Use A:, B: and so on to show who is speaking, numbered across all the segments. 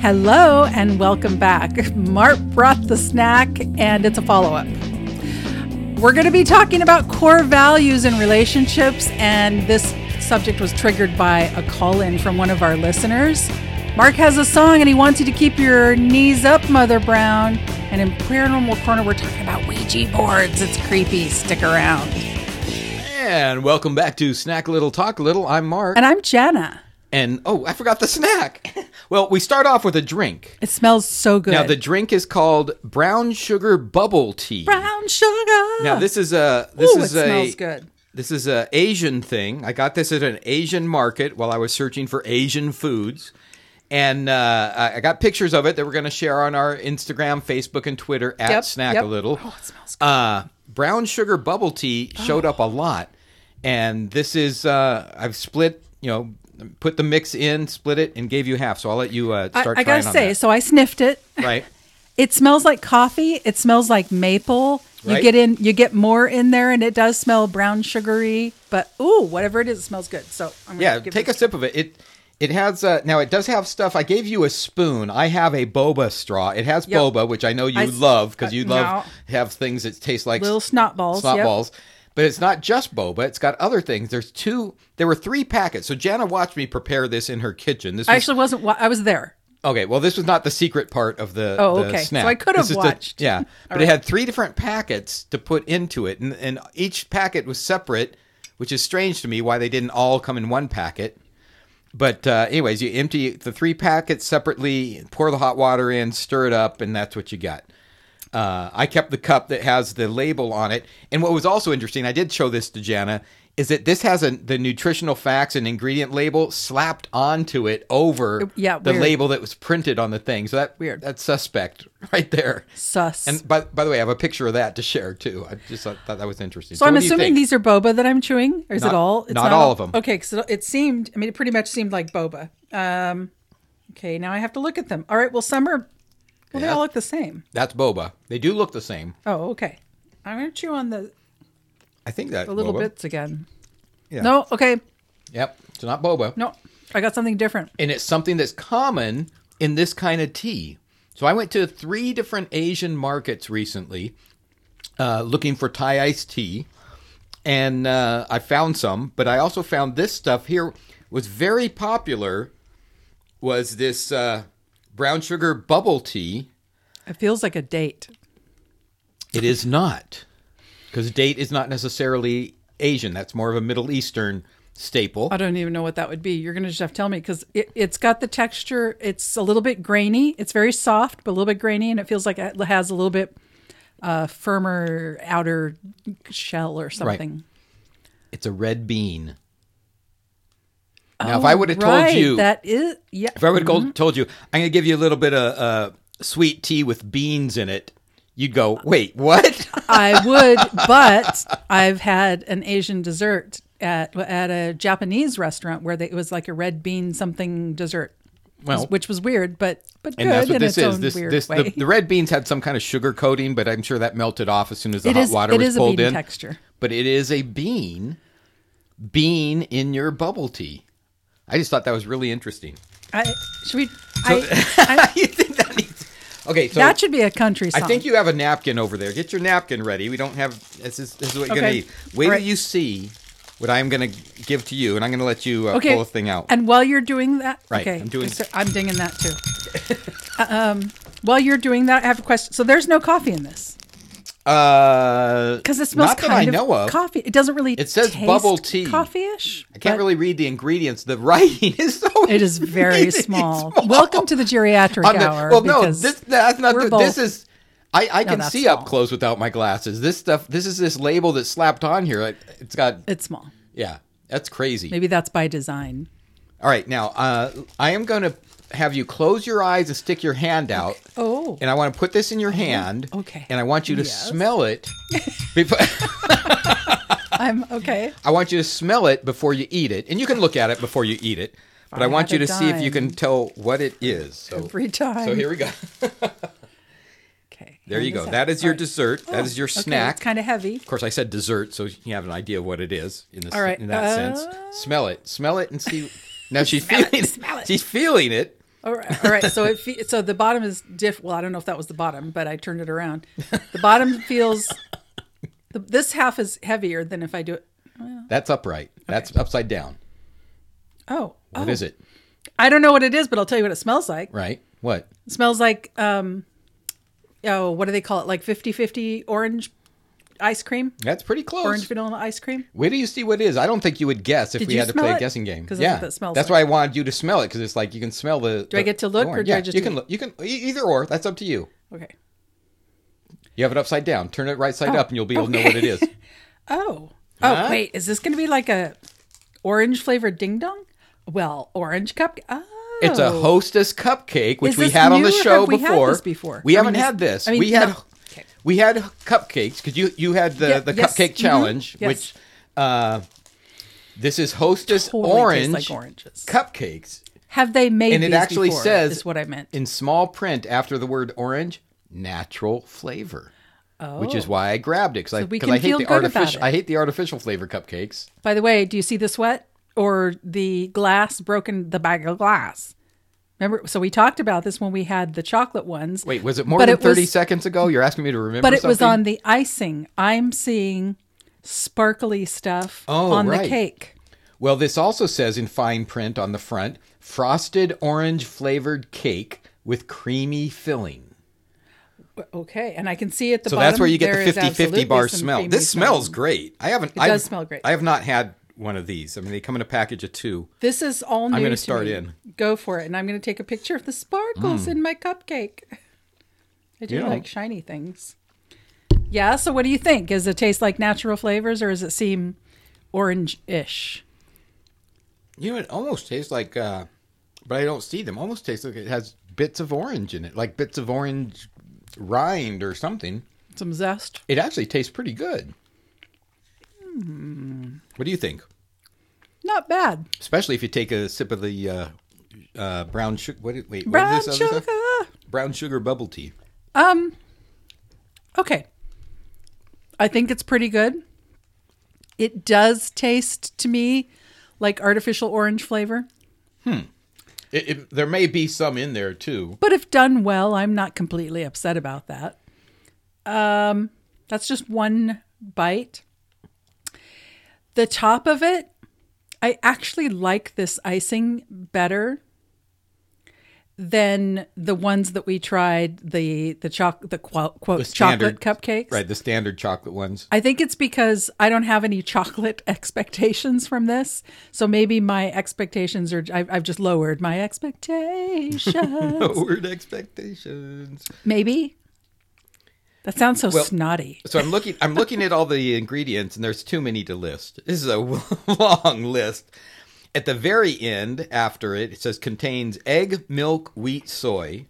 A: Hello and welcome back. Mark brought the snack and it's a follow up. We're going to be talking about core values in relationships, and this subject was triggered by a call in from one of our listeners. Mark has a song and he wants you to keep your knees up, Mother Brown. And in Paranormal Corner, we're talking about Ouija boards. It's creepy. Stick around.
B: And welcome back to Snack Little Talk A Little. I'm Mark.
A: And I'm Jana.
B: And oh, I forgot the snack. well, we start off with a drink.
A: It smells so good.
B: Now the drink is called brown sugar bubble tea.
A: brown sugar.
B: Now this is a this
A: Ooh,
B: is
A: it
B: a
A: smells good.
B: this is a Asian thing. I got this at an Asian market while I was searching for Asian foods. And uh, I got pictures of it that we're going to share on our Instagram, Facebook, and Twitter at
A: Yep,
B: Snack
A: yep.
B: a Little.
A: Oh, it smells good.
B: Uh, brown sugar bubble tea showed up a lot, and this is uh, I've split. You know, put the mix in, split it, and gave you half. So I'll let you uh, start.
A: I
B: trying
A: gotta say,
B: that.
A: so I sniffed it.
B: right?
A: It smells like coffee. It smells like maple. You
B: Right.
A: get in, you get more in there, and it does smell brown sugary. But ooh, whatever it is, it smells good. So I'm gonna
B: Yeah,
A: give
B: take a sip of it. It it has uh, now it does have stuff. I gave you a spoon. I have a boba straw. It has
A: Yep.
B: boba, which I know you
A: I
B: love because you love have things that taste like
A: little snot balls.
B: snot
A: yep.
B: balls. But it's not just boba. It's got other things. There's two. There were three packets. So Jana watched me prepare this in her kitchen. This was,
A: I actually wasn't. wa- I was there.
B: Okay, well, this was not the secret part of the.
A: Oh,
B: the
A: okay. So I could have
B: This is the-
A: watched.
B: yeah, but it had three different packets to put into it, and, and each packet was separate, which is strange to me why they didn't all come in one packet. But uh, anyways, you empty the three packets separately, pour the hot water in, stir it up, and that's what you got. Uh, I kept the cup that has the label on it. And what was also interesting, I did show this to Jana, is that this has a, the nutritional facts and ingredient label slapped onto it over
A: Yeah,
B: the label that was printed on the thing. So that
A: Weird.
B: That's suspect right there.
A: Sus.
B: And by, by the way, I have a picture of that to share too. I just thought, thought that was interesting.
A: so I'm
B: do you
A: assuming these are boba that I'm chewing, or is
B: Not-
A: it all? It's
B: not all of 'em.
A: Okay, because it seemed. I mean, it pretty much seemed like boba. Um, okay, now I have to look at them. All right. Well, some are. Well, they all look the same.
B: That's boba. They do look the same.
A: Oh, okay. I'm gonna chew on the,
B: I think that
A: the little
B: boba.
A: bits again.
B: Yeah.
A: No. Okay.
B: Yep. It's not boba.
A: No. I got something different.
B: and it's something that's common in this kind of tea. So I went to three different Asian markets recently, uh, looking for Thai iced tea, and uh, I found some. But I also found this stuff here was very popular. Was this uh, brown sugar bubble tea?
A: It feels like a date.
B: It is not, because date is not necessarily Asian. That's more of a Middle Eastern staple.
A: I don't even know what that would be. You're going to just have to tell me because it, it's got the texture. It's a little bit grainy. It's very soft, but a little bit grainy, and it feels like it has a little bit uh, firmer outer shell or something. Right.
B: It's a red bean. Now, if I would have
A: Oh, Right,
B: told you
A: that is yeah.
B: If I would have told you, I'm going to give you a little bit of uh, sweet tea with beans in it, you'd go, wait, what?
A: I would, but I've had an Asian dessert at at a Japanese restaurant where they, it was like a red bean something dessert.
B: Well-
A: which was weird, but but
B: and
A: good
B: that's what
A: in
B: this
A: its
B: is.
A: own
B: This,
A: weird
B: this,
A: way.
B: the, the red beans had some kind of sugar coating, but I'm sure that melted off as soon as the
A: It
B: hot
A: is-
B: water
A: it
B: was
A: is a
B: pulled
A: bean
B: in.
A: texture.
B: But it is a bean, bean in your bubble tea. I just thought that was really interesting.
A: I, should we? I, I,
B: you think that needs? Okay, so
A: that should be a country song.
B: I think you have a napkin over there. Get your napkin ready. We don't have. This is this is what you're gonna
A: Okay.
B: need. Wait
A: All
B: till you see what I'm gonna give to you, and I'm gonna let you uh,
A: okay.
B: pull a thing out.
A: And while you're doing that,
B: Right,
A: Okay,
B: I'm doing-
A: so I'm dinging that too. Uh, um, while you're doing that, I have a question. So there's no coffee in this
B: Uh,
A: because it smells
B: not that
A: kind
B: I
A: of
B: know of.
A: coffee. It doesn't really.
B: It says
A: taste
B: bubble tea.
A: coffee-ish.
B: I can't really read the ingredients. The writing is so.
A: It is very small. Welcome to the geriatric
B: the-
A: hour.
B: well, no, this that's not. The,
A: both-
B: this is. I, I can
A: that's
B: see up close without my glasses. This stuff. This is this label that's slapped on here. It, it's got.
A: It's small.
B: Yeah, that's crazy.
A: Maybe that's by design.
B: All right, now uh, I am going to have you close your eyes and stick your hand out.
A: Oh.
B: And I want to put this in your hand.
A: okay.
B: And I want you to
A: Yes.
B: smell it. Before,
A: I'm okay.
B: I want you to smell it before you eat it, and you can look at it before you eat it. But I,
A: I
B: want you to see if you can tell what it is. So,
A: Every time.
B: so here we go.
A: Okay.
B: There you go. That is your
A: All right.
B: dessert. That is your
A: Okay,
B: snack.
A: It's kind of heavy.
B: Of course, I said dessert, so you have an idea of what it is in this
A: All right,
B: in that
A: uh,
B: sense. Smell it. Smell it and see. Now she's feeling it.
A: it.
B: She's feeling it.
A: All right. All right. So it fe- so the bottom is diff. Well, I don't know if that was the bottom, but I turned it around. The bottom feels. The, this half is heavier than if I do it.
B: That's upright. That's upside down.
A: Oh,
B: What
A: oh.
B: is it?
A: I don't know what it is, but I'll tell you what it smells like.
B: Right? What?
A: It smells like um, oh, what do they call it? Like 50-50 orange ice cream,
B: That's pretty close.
A: orange vanilla ice cream.
B: Where do you see what it is? I don't think you would guess if
A: Did
B: we
A: you
B: had to
A: smell
B: play a
A: it?
B: guessing game.
A: 'Cause that's
B: yeah,
A: what that smells
B: that's why I wanted you to smell it because it's like you can smell the.
A: Do I get to look, or do I
B: yeah,
A: just
B: you
A: eat?
B: can look. You can e- either or. That's up to you.
A: Okay.
B: You have it upside down. Turn it right side
A: Oh,
B: up, and you'll be able to know what it is.
A: Oh. Oh,
B: Huh?
A: wait. Is this going to be like a orange flavored ding dong? Well, orange cup. Oh.
B: It's a oh. Hostess cupcake, which
A: Is
B: we
A: this
B: had on the
A: or
B: show
A: have we had
B: before.
A: this before?
B: We
A: I
B: haven't
A: mean,
B: had
A: this-
B: this.
A: I mean,
B: we had
A: no.
B: We had cupcakes because you you had the
A: Yeah,
B: the
A: yes,
B: cupcake
A: mhm,
B: challenge,
A: yes.
B: which uh, this is Hostess
A: Totally
B: orange
A: like oranges.
B: cupcakes
A: Have they made
B: and it
A: these
B: actually
A: before,
B: says
A: is what I meant.
B: in small print after the word orange natural flavor which is
A: Oh.
B: why i grabbed it because I,
A: we
B: 'cause
A: can
B: I hate
A: feel
B: the
A: good about
B: artificial
A: it.
B: i hate the artificial flavor cupcakes
A: By the way, do you see the sweat or the glass broken the bag of glass? Remember so we talked about this when we had the chocolate ones.
B: wait was it more than
A: it was-
B: 30 seconds ago you're asking me to remember
A: But it was on the icing. I'm seeing sparkly stuff
B: Oh,
A: on
B: right.
A: the cake.
B: well this also says in fine print on the front frosted orange flavored cake with creamy filling
A: Okay, and I can see at the
B: so
A: bottom.
B: So that's where you get the
A: is
B: 50 50 bar smell this smells great i haven't
A: It
B: I've-
A: does smell great.
B: i have not had one of these i mean they come in a package of two
A: This is all new.
B: I'm gonna start
A: me.
B: in.
A: Go for it, and I'm going to take a picture of the sparkles in my cupcake. I do
B: know-
A: like shiny things. Yeah. So, what do you think? Does it taste like natural flavors, or does it seem orange-ish?
B: You know, it almost tastes like, uh, but I don't see them. Almost tastes like it has bits of orange in it, like bits of orange rind or something.
A: Some zest.
B: It actually tastes pretty good.
A: Hmm.
B: What do you think?
A: Not bad.
B: Especially if you take a sip of the uh, uh, brown sugar. What? Wait,
A: Brown
B: is this other
A: sugar.
B: stuff? Brown sugar bubble tea.
A: Um. Okay. I think it's pretty good. It does taste to me like artificial orange flavor,
B: It, it, there may be some in there too.
A: but if done well, I'm not completely upset about that. Um, that's just one bite. The top of it, I actually like this icing better than the ones that we tried the the choc the quote,
B: The standard-
A: chocolate cupcakes.
B: Right, the standard chocolate ones.
A: I think it's because I don't have any chocolate expectations from this. So maybe my expectations are, I've, I've just lowered my expectations.
B: Lowered expectations.
A: maybe. That sounds so
B: Well-
A: snotty.
B: So I'm looking. I'm looking at all the ingredients, and there's too many to list. This is a long list. At the very end, after it, it says contains egg, milk, wheat, soy,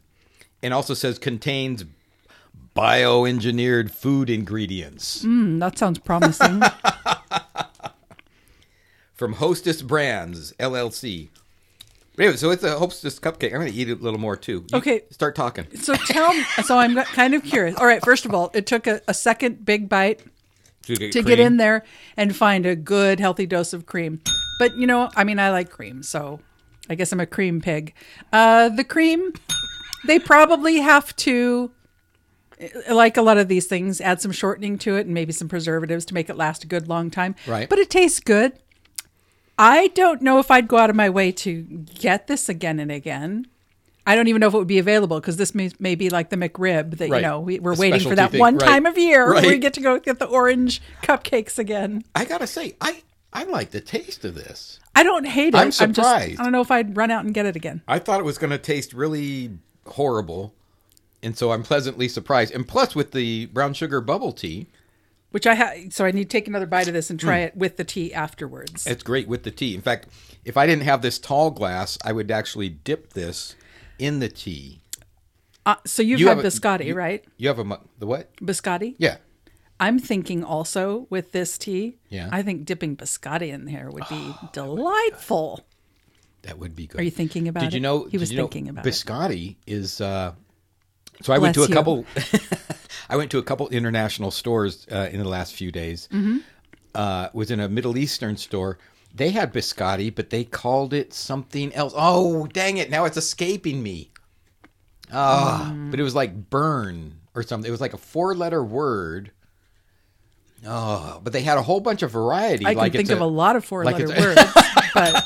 B: and also says contains bioengineered food ingredients
A: Mm, that sounds promising.
B: from Hostess Brands LLC. But anyway, so it's a Hostess cupcake. I'm going to eat it a little more too. You
A: Okay.
B: start talking.
A: so tell me, so I'm kind of curious. All right, first of all, it took a, a second big bite
B: To get,
A: to get in there and find a good healthy dose of cream. But you know, I mean, I like cream, so I guess I'm a cream pig. Uh, the cream, they probably have to, like a lot of these things, add some shortening to it and maybe some preservatives to make it last a good long time.
B: Right.
A: But it tastes good. I don't know if I'd go out of my way to get this again and again. I don't even know if it would be available because this may, may be like the McRib that
B: Right.
A: you know we, we're
B: A
A: waiting for that
B: thing.
A: one
B: Right.
A: time of year where we get to go get the orange cupcakes again.
B: I gotta say, I I like the taste of this.
A: I don't hate it.
B: I'm
A: just,
B: surprised.
A: I don't know if I'd run out and get it again.
B: I thought it was going to taste really horrible, and so I'm pleasantly surprised. And plus, with the brown sugar bubble tea,
A: Which I ha- so I need to take another bite of this and try it with the tea afterwards.
B: it's great with the tea. In fact, if I didn't have this tall glass, I would actually dip this in the tea.
A: Uh, so you've
B: You
A: had
B: have
A: biscotti,
B: you-
A: right?
B: You have a the what?
A: Biscotti.
B: Yeah,
A: I'm thinking also with this tea.
B: Yeah.
A: I think dipping biscotti in here would be delightful.
B: that would be good.
A: Are you thinking about
B: Did you know?
A: He was
B: you know
A: thinking about
B: biscotti is. Uh, so I went to a
A: you.
B: couple. I went to a couple international stores uh, in the last few days.
A: Mm-hmm.
B: Uh, was in a Middle Eastern store. they had biscotti, but they called it something else. Oh, dang it! Now it's escaping me. Ah, but it was like burn or something. It was like a four-letter word. Oh, but they had a whole bunch of variety.
A: I can
B: like
A: think
B: it's
A: of a lot of
B: four-letter a-
A: words, but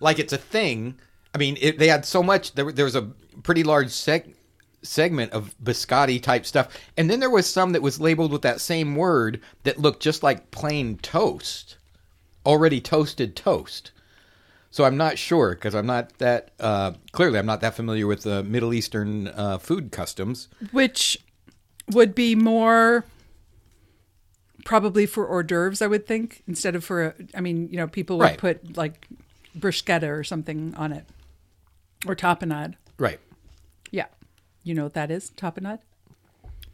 B: like it's a thing. I mean, it, they had so much. There, there was a pretty large seg- segment of biscotti type stuff, and then there was some that was labeled with that same word that looked just like plain toast, already toasted toast. So I'm not sure because I'm not that uh, clearly I'm not that familiar with the Middle Eastern uh, food customs.
A: which would be more probably for hors d'oeuvres, I would think, instead of for a, I mean, you know, people would
B: Right.
A: put like bruschetta or something on it or tapenade.
B: Right.
A: You know what that is? Tapenade?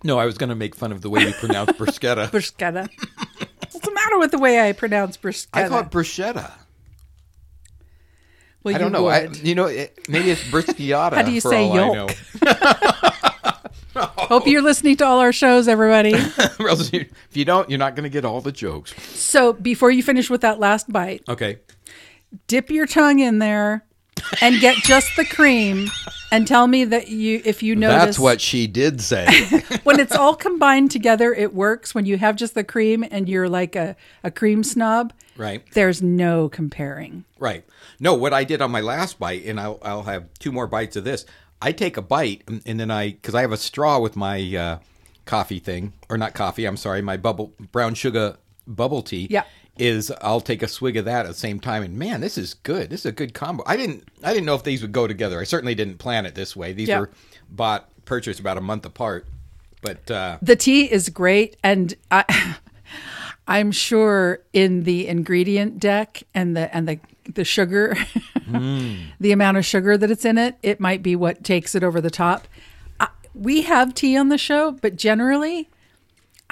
B: No, I was going to make fun of the way you pronounce bruschetta.
A: Bruschetta. What's the matter with the way I pronounce bruschetta?
B: I call it bruschetta.
A: well,
B: I don't
A: you
B: know. I, you know, it, maybe it's bruschetta.
A: How do you
B: for
A: say
B: all I know.
A: yolk? Hope you're listening to all our shows, everybody.
B: Or else you- if you don't, you're not going to get all the jokes.
A: so before you finish with that last bite,
B: Okay.
A: dip your tongue in there and get just the cream and tell me that you if you notice
B: That's what she did say.
A: when it's all combined together it works when you have just the cream and you're like a, a cream snob
B: right.
A: there's no comparing
B: Right. No, what I did on my last bite, and I'll, I'll have two more bites of this. I take a bite, and, and then I, because I have a straw with my uh, coffee thing, or not coffee, I'm sorry, my bubble brown sugar bubble tea.
A: Yeah.
B: Is I'll take a swig of that at the same time, and man, this is good. This is a good combo. I didn't, I didn't know if these would go together. I certainly didn't plan it this way. These
A: Yeah.
B: were bought, purchased about a month apart. But uh,
A: the tea is great and i i'm sure in the ingredient deck and the and the the sugar the amount of sugar that it's in it it might be what takes it over the top I, we have tea on the show but generally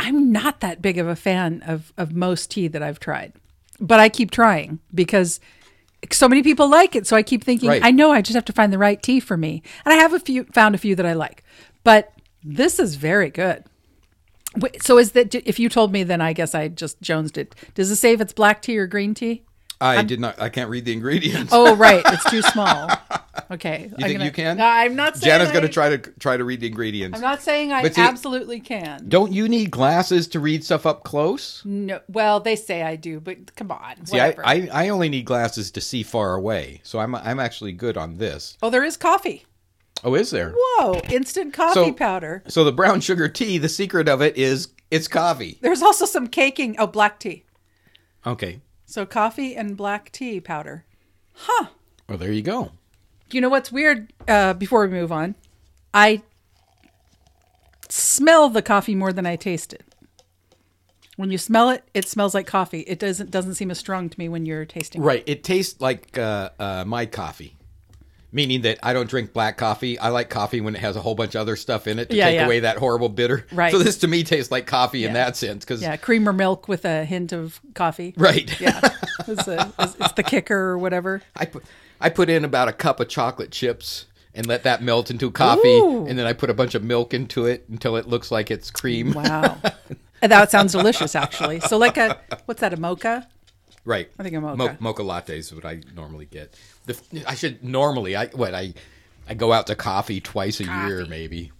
A: i'm not that big of a fan of of most tea that i've tried but i keep trying because so many people like it. So i keep thinking
B: Right.
A: i know i just have to find the right tea for me. And i have a few found a few that i like but this is very good. Wait, so is that if you told me then i guess i just jonesed it. Does it say if it's black tea or green tea
B: I did not, I can't read the ingredients.
A: oh right it's too small okay
B: you think you can?
A: no, i'm not saying
B: Jana's going to try to try to read the ingredients.
A: i'm not saying i
B: see-
A: absolutely can
B: Don't you need glasses to read stuff up close?
A: no well they say i do but come on
B: See, I. I, I only need glasses to see far away, so I'm I'm actually good on this.
A: oh there is coffee
B: Oh, is there?
A: whoa instant coffee
B: So-
A: powder
B: So the brown sugar tea, the secret of it is it's coffee.
A: there's also some caking oh black tea
B: Okay.
A: So coffee and black tea powder Huh.
B: Well, there you go.
A: You know what's weird? Uh, before we move on, I smell the coffee more than I taste it. When you smell it, it smells like coffee. It doesn't doesn't seem as strong to me when you're tasting. it.
B: Right. It tastes like uh, uh, my coffee, meaning that I don't drink black coffee. I like coffee when it has a whole bunch of other stuff in it to
A: Yeah,
B: take
A: yeah.
B: away that horrible bitter.
A: Right.
B: So this to me tastes like coffee in that sense. Cause,
A: Yeah, cream or milk with a hint of coffee.
B: Right.
A: Yeah, it's, a, it's, it's the kicker or whatever.
B: I put I put in about a cup of chocolate chips and let that melt into coffee,
A: Ooh.
B: and then I put a bunch of milk into it until it looks like it's cream.
A: Wow, that sounds delicious, actually. So like a what's that? A mocha?
B: Right.
A: I think a mocha.
B: Mo- mocha latte is what I normally get. The, I should normally I what I I go out to coffee twice a year maybe.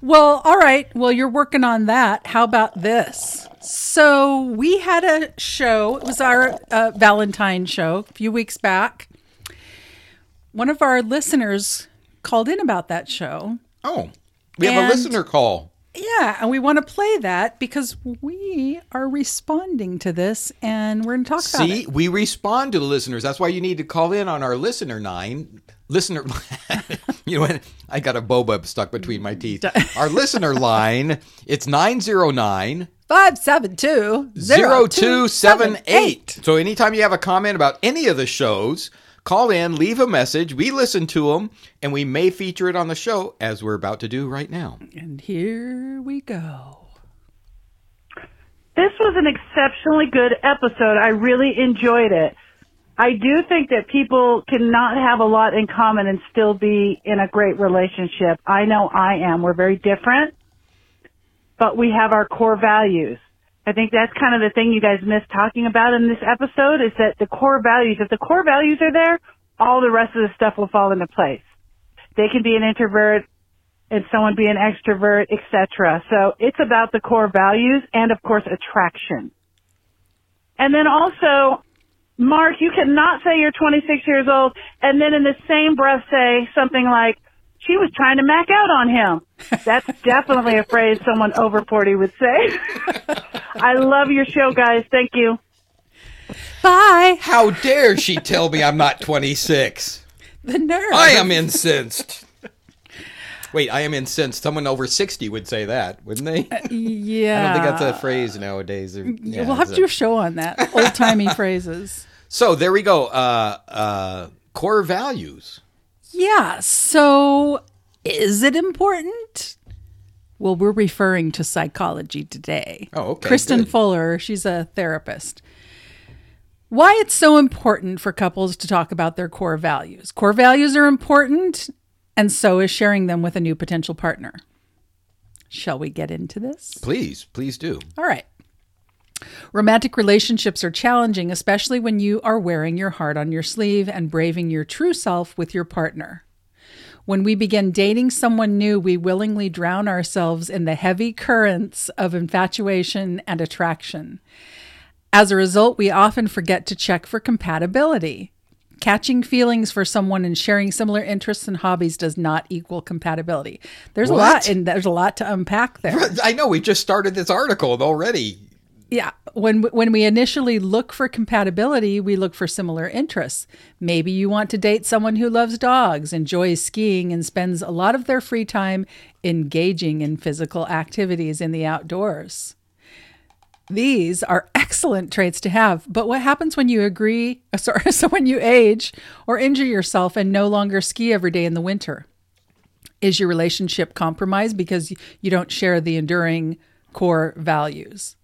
A: Well, all right. Well, you're working on that. How about this? So, we had a show. It was our uh, Valentine show a few weeks back. One of our listeners called in about that show.
B: Oh, we have
A: And-
B: a listener call.
A: Yeah, and we want to play that because we are responding to this and we're going to talk about it.
B: See, we respond to the listeners. That's why you need to call in on our listener nine. Listener, you know, what? I got a boba stuck between my teeth. Our listener line, it's 909
A: 572
B: 0278. So anytime you have a comment about any of the shows, call in, leave a message. We listen to them, and we may feature it on the show, as we're about to do right now.
A: And here we go.
C: This was an exceptionally good episode. I really enjoyed it. I do think that people cannot have a lot in common and still be in a great relationship. I know I am. We're very different, but we have our core values. I think that's kind of the thing you guys missed talking about in this episode is that the core values, if the core values are there, all the rest of the stuff will fall into place. They can be an introvert and someone be an extrovert, etc. So it's about the core values and of course attraction. And then also, Mark, you cannot say you're 26 years old and then in the same breath say something like, she was trying to mac out on him. That's definitely a phrase someone over 40 would say. I love your show, guys. Thank you.
A: Bye.
B: How dare she tell me I'm not 26?
A: The nerve.
B: I am incensed. Wait, I am incensed. Someone over 60 would say that, wouldn't they?
A: Yeah.
B: I don't think that's a phrase nowadays. Or- yeah,
A: we'll have to do
B: a-
A: a show on that. Old timey phrases.
B: So there we go. Uh, uh, core values.
A: Yeah. So is it important? Well, we're referring to psychology today.
B: Oh, okay,
A: Kristen
B: good.
A: Fuller, she's a therapist. Why it's so important for couples to talk about their core values. Core values are important, and so is sharing them with a new potential partner. Shall we get into this?
B: Please, please do.
A: All right. Romantic relationships are challenging, especially when you are wearing your heart on your sleeve and braving your true self with your partner. When we begin dating someone new, we willingly drown ourselves in the heavy currents of infatuation and attraction. As a result, we often forget to check for compatibility. Catching feelings for someone and sharing similar interests and hobbies does not equal compatibility. There's a lot and there's a lot to unpack there.
B: I know we just started this article already.
A: Yeah, when when we initially look for compatibility, we look for similar interests. Maybe you want to date someone who loves dogs, enjoys skiing, and spends a lot of their free time engaging in physical activities in the outdoors. These are excellent traits to have, but what happens when you agree, sorry, so when you age or injure yourself and no longer ski every day in the winter? Is your relationship compromised because you don't share the enduring core values?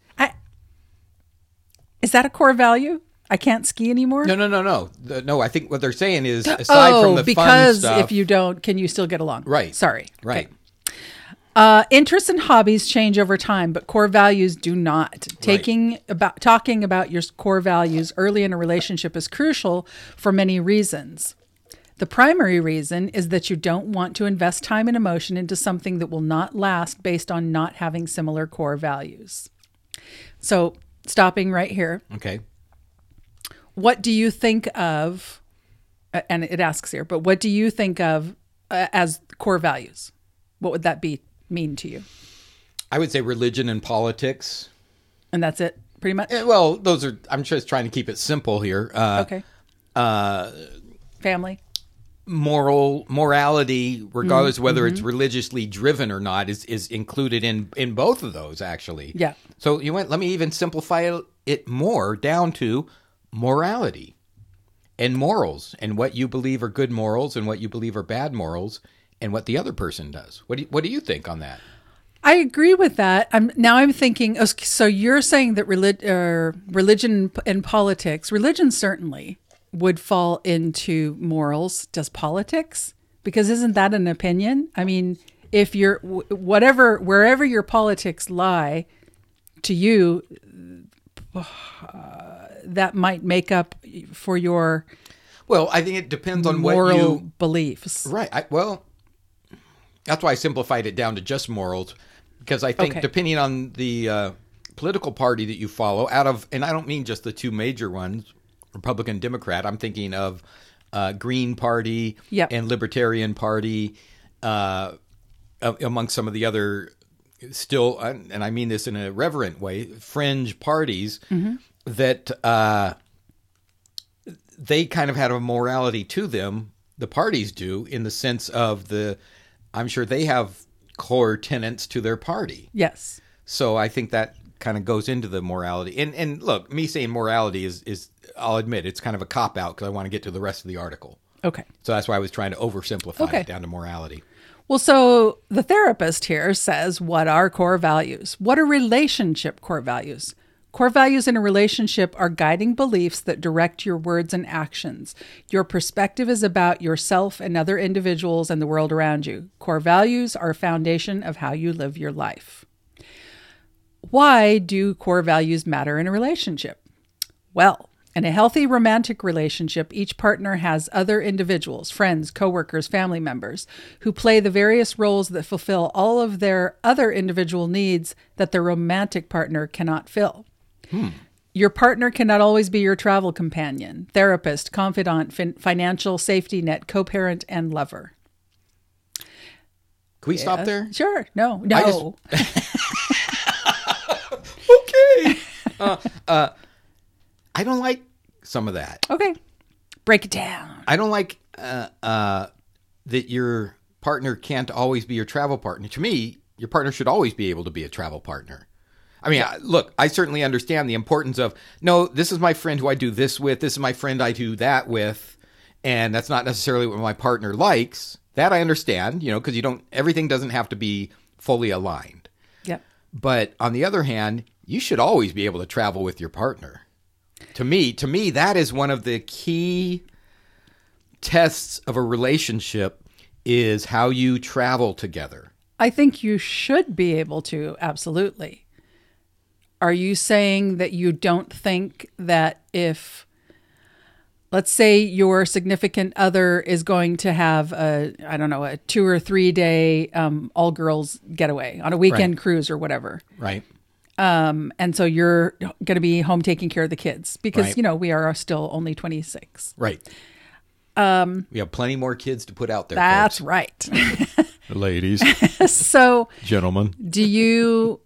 A: Is that a core value? I can't ski anymore.
B: No, no, no, no, The- no. I think what they're saying is aside
A: oh,
B: from the
A: because
B: fun stuff,
A: if you don't, can you still get along?
B: Right.
A: Sorry.
B: right.
A: Okay. Uh, interests and hobbies change over time, but core values do not. Taking about talking about your core values early in a relationship is crucial for many reasons. The primary reason is that you don't want to invest time and emotion into something that will not last based on not having similar core values. So, stopping right here,
B: Okay.
A: what do you think of uh, and it asks here but what do you think of uh, as core values what would that be mean to you
B: I would say religion and politics.
A: and that's it pretty much
B: Eh, Well, those are. I'm just trying to keep it simple here. Uh,
A: okay
B: Uh,
A: family
B: moral morality, regardless
A: Mm-hmm.
B: of whether it's religiously driven or not, is is included in in both of those actually.
A: Yeah.
B: So you went. Let me even simplify it more down to morality and morals, and what you believe are good morals, and what you believe are bad morals, and what the other person does. What do you, what do you think on that?
A: i agree with that i'm now i'm thinking oh, so you're saying that relig- uh, religion and politics religion certainly would fall into morals does politics because isn't that an opinion i mean if you're whatever wherever your politics lie to you uh, that might make up for your
B: Well, I think it depends on what
A: moral
B: you
A: beliefs.
B: Right. I, well, that's why I simplified it down to just morals, because I think
A: Okay.
B: depending on the uh, political party that you follow, out of, and I don't mean just the two major ones, Republican, Democrat. I'm thinking of uh, Green Party
A: Yep.
B: and Libertarian Party, uh, among some of the other still, and I mean this in a reverent way, fringe parties that. Uh, they kind of have a morality to them. The parties do, in the sense of the, I'm sure they have core tenets to their party.
A: Yes.
B: So I think that kind of goes into the morality. And and look, me saying morality is is I'll admit it's kind of a cop out because I want to get to the rest of the article.
A: Okay.
B: So that's why I was trying to oversimplify
A: Okay.
B: it down to morality.
A: Well, so the therapist here says, What are core values? What are relationship core values? Core values in a relationship are guiding beliefs that direct your words and actions. Your perspective is about yourself and other individuals and the world around you. Core values are a foundation of how you live your life. Why do core values matter in a relationship? Well, in a healthy romantic relationship, each partner has other individuals, friends, coworkers, family members, who play the various roles that fulfill all of their other individual needs that the romantic partner cannot fill. Your partner cannot always be your travel companion, therapist, confidant, fin- financial safety net, co parent, and lover.
B: Can we stop there?
A: Sure. No, no.
B: just- Okay. uh, uh, I don't like some of that.
A: okay. Break it down.
B: I don't like uh, uh, that your partner can't always be your travel partner. To me, your partner should always be able to be a travel partner. I mean, I, look, I certainly understand the importance of no, this is my friend who I do this with, this is my friend I do that with, and that's not necessarily what my partner likes. That I understand, you know, because you don't, everything doesn't have to be fully aligned.
A: Yep.
B: But on the other hand, you should always be able to travel with your partner. To me, to me, that is one of the key tests of a relationship is how you travel together.
A: I think you should be able to, absolutely. Are you saying that you don't think that if, let's say, your significant other is going to have a, I don't know, a two or three day um, all girls getaway on a weekend
B: Right.
A: cruise or whatever?
B: Right.
A: Um, and so you're going to be home taking care of the kids because,
B: Right.
A: you know, we are still only 26.
B: Right. Um, we have plenty more kids to put out there.
A: That's right.
B: ladies,
A: so,
B: gentlemen.
A: do you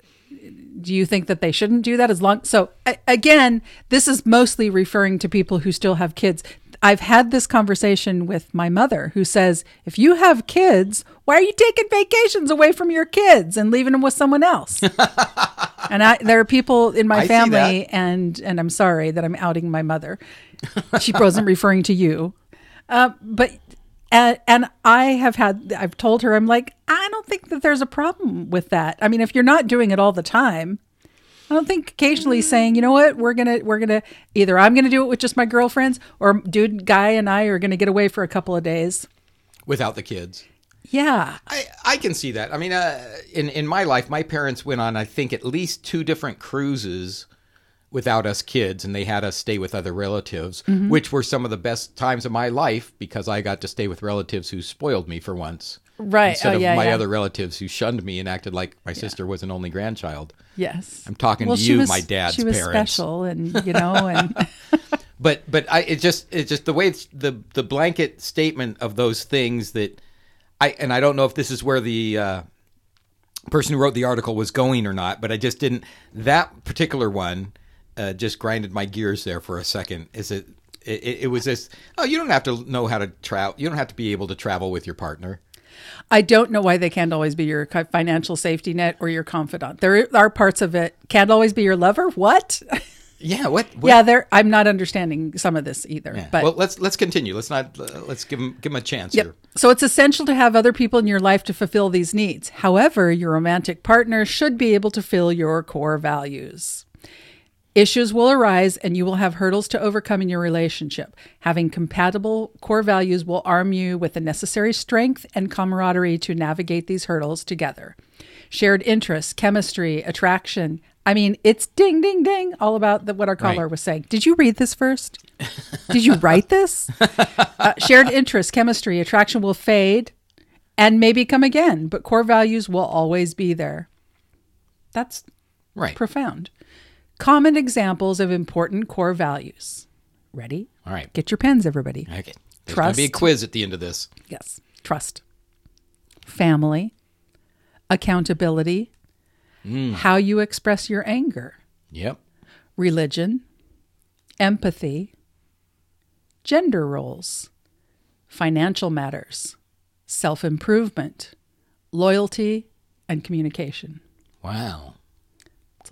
A: do you think that they shouldn't do that as long so again this is mostly referring to people who still have kids i've had this conversation with my mother who says if you have kids why are you taking vacations away from your kids and leaving them with someone else? And i there are people in my
B: I
A: family and and i'm sorry that i'm outing my mother. She wasn't referring to you. Uh, but and, and I have had I've told her I'm like I don't think that there's a problem with that. I mean, if you're not doing it all the time, I don't think occasionally saying, you know what, we're gonna we're gonna either I'm gonna do it with just my girlfriends or dude guy and I are gonna get away for a couple of days.
B: Without the kids.
A: Yeah,
B: I, I can see that. I mean, uh, in in my life, my parents went on I think at least two different cruises without us kids, and they had us stay with other relatives, which were some of the best times of my life because I got to stay with relatives who spoiled me for once,
A: right.
B: instead
A: oh
B: of
A: yeah,
B: my
A: yeah.
B: other relatives who shunned me and acted like my sister was an only grandchild.
A: yes.
B: I'm talking
A: well,
B: to you,
A: was,
B: my dad's
A: she was
B: parents.
A: special, and you know, and
B: But but I it just it's just the way it's the the blanket statement of those things that I and I don't know if this is where the uh, person who wrote the article was going or not, but I just didn't that particular one uh, just grinded my gears there for a second. Is it? It, it was this. Oh, you don't have to know how to travel. You don't have to be able to travel with your partner.
A: I don't know why they can't always be your financial safety net or your confidant. There are parts of it can't always be your lover. What?
B: Yeah. What? what
A: yeah, there. I'm not understanding some of this either.
B: yeah.
A: But
B: well, let's let's continue. Let's not. Uh, let's give him give him a chance
A: Yep.
B: here.
A: So it's essential to have other people in your life to fulfill these needs. However, your romantic partner should be able to fill your core values. Issues will arise and you will have hurdles to overcome in your relationship. Having compatible core values will arm you with the necessary strength and camaraderie to navigate these hurdles together. Shared interests, chemistry, attraction. I mean, it's ding, ding, ding, all about the, what our caller
B: Right.
A: was saying. Did you read this first? Did you write this? Uh, shared interests, chemistry, attraction will fade and maybe come again, but core values will always be there. That's
B: Right.
A: profound. Common examples of important core values. Ready?
B: All right.
A: Get your pens, everybody.
B: Okay. There's going to be a quiz at the end of this.
A: Yes. Trust. Family. Accountability. Hmm. How you express your anger.
B: Yep.
A: Religion. Empathy. Gender roles. Financial matters. Self improvement. Loyalty and communication.
B: Wow.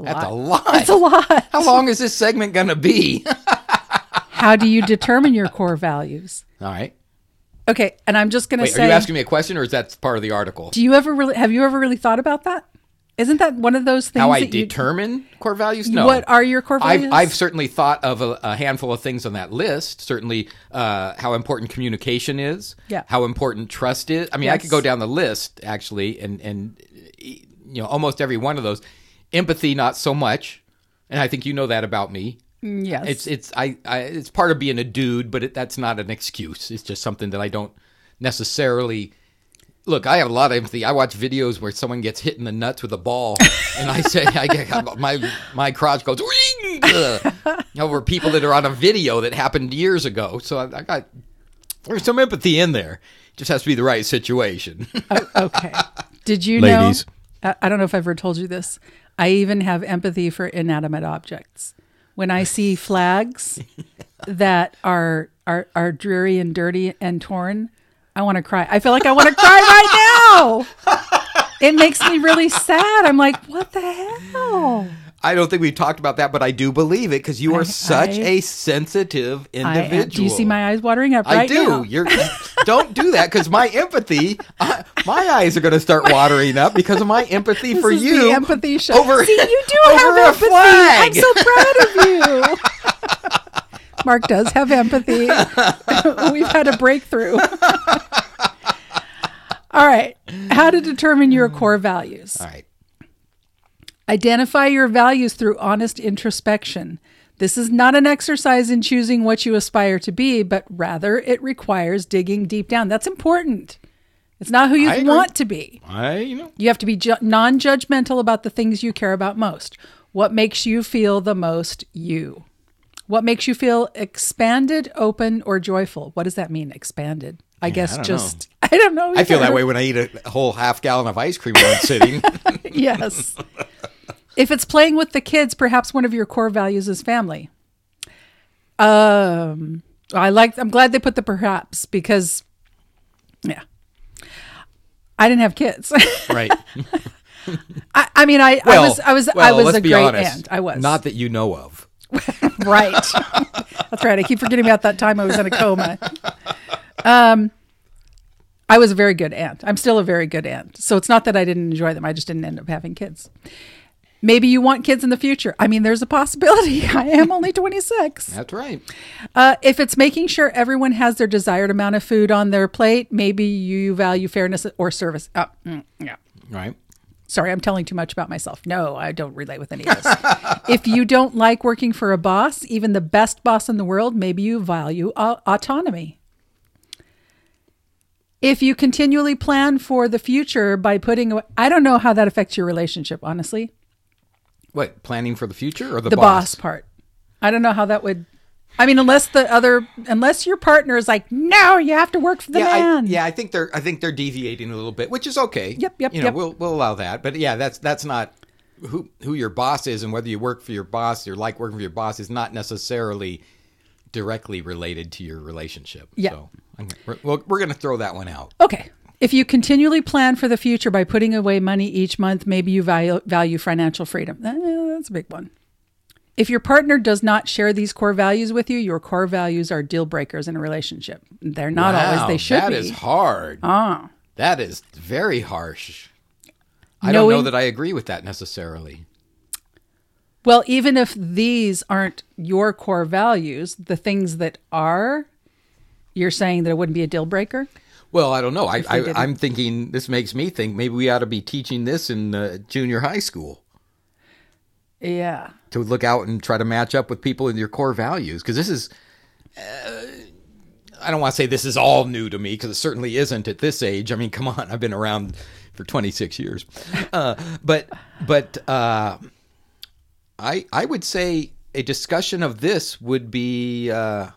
A: A
B: That's
A: lot.
B: a lot.
A: It's a lot.
B: How long is this segment going to be?
A: How do you determine your core values?
B: All right.
A: Okay, and I'm just going to say
B: are you asking me a question or is that part of the article?
A: Do you ever really have you ever really thought about that? Isn't that one of those things
B: How I
A: that you-
B: determine core values? No.
A: What are your core values?
B: I've, I've certainly thought of a, a handful of things on that list. Certainly, uh, how important communication is.
A: Yeah.
B: How important trust is. I mean, I
A: Yes.
B: could go down the list actually, and and you know, almost every one of those. Empathy, not so much. And I think you know that about me.
A: Yes.
B: It's it's I, I it's part of being a dude, but it, that's not an excuse. It's just something that I don't necessarily look. I have a lot of empathy. I watch videos where someone gets hit in the nuts with a ball, and I say I get my my crotch goes "Wing!" Ugh. over people that are on a video that happened years ago. So I, I got there's some empathy in there. It just has to be the right situation.
A: Oh, okay. Did you
B: Ladies.
A: know? I- I don't know if I've ever told you this. I even have empathy for inanimate objects. When I see flags that are are are dreary and dirty and torn, I want to cry. I feel like I want to cry right now. It makes me really sad. I'm like, what the hell?
B: I don't think we've talked about that, but I do believe it because you are
A: I-
B: such
A: I-
B: a sensitive individual.
A: am- do you see my eyes watering up
B: I do.
A: now?
B: You're don't do that because my empathy, I, my eyes are going to start watering up because of my empathy
A: This
B: for
A: is
B: you.
A: the empathy show.
B: Over,
A: See, you do have empathy.
B: flag.
A: I'm so proud of you. Mark does have empathy. We've had a breakthrough. All right. How to determine your core values.
B: All right.
A: Identify your values through honest introspection. This is not an exercise in choosing what you aspire to be, but rather it requires digging deep down. That's important. It's not who you want to be.
B: I you know
A: You have to be ju- non judgmental about the things you care about most. What makes you feel the most you? What makes you feel expanded, open, or joyful? What does that mean, expanded? I guess
B: I
A: just, I don't know.
B: I feel that way when I eat a whole half gallon of ice cream in one sitting.
A: yes. If it's playing with the kids, perhaps one of your core values is family. Um, I like. I'm glad they put the perhaps because, yeah, I didn't have kids.
B: right.
A: I, I mean, I, I was, I was, I was a great
B: honest.
A: aunt. I was
B: Not that you know of.
A: right. That's right. I keep forgetting about that time I was in a coma. Um, I was a very good aunt. I'm still a very good aunt. So it's not that I didn't enjoy them. I just didn't end up having kids. Maybe you want kids in the future. I mean, there's a possibility. I am only 26.
B: That's right.
A: Uh, if it's making sure everyone has their desired amount of food on their plate, maybe you value fairness or service. Oh, mm, yeah.
B: Right.
A: Sorry, I'm telling too much about myself. No, I don't relate with any of this. if you don't like working for a boss, even the best boss in the world, maybe you value au- autonomy. If you continually plan for the future by putting, I don't know how that affects your relationship, honestly.
B: What planning for the future or the,
A: The boss, part. I don't know how that would. I mean, unless the other, unless your partner is like, no, you have to work for the
B: yeah, I,
A: man.
B: yeah, I think they're I think they're deviating a little bit, which is okay.
A: Yep, yep,
B: You know,
A: yep.
B: we'll we'll allow that. But yeah, that's that's not who who your boss is and whether you work for your boss or like working for your boss is not necessarily directly related to your relationship.
A: Yeah.
B: So we're, well, we're going to throw that one out.
A: Okay. If you continually plan for the future by putting away money each month, maybe you value, value financial freedom. Eh, that's a big one. If your partner does not share these core values with you, your core values are deal breakers in a relationship. They're not
B: Wow,
A: always. They should
B: That
A: be.
B: That is hard.
A: Ah.
B: That is very harsh. I don't know that I agree with that necessarily.
A: Well, even if these aren't your core values, the things that are, you're saying that it wouldn't be a deal breaker?
B: Well, I don't know. I, I, I'm thinking this makes me think maybe we ought to be teaching this in uh, junior high school.
A: Yeah.
B: to look out and try to match up with people in your core values because this is uh, i don't want to say this is all new to me because it certainly isn't at this age i mean come on i've been around for 26 years uh, but but uh, i i would say a discussion of this would be uh,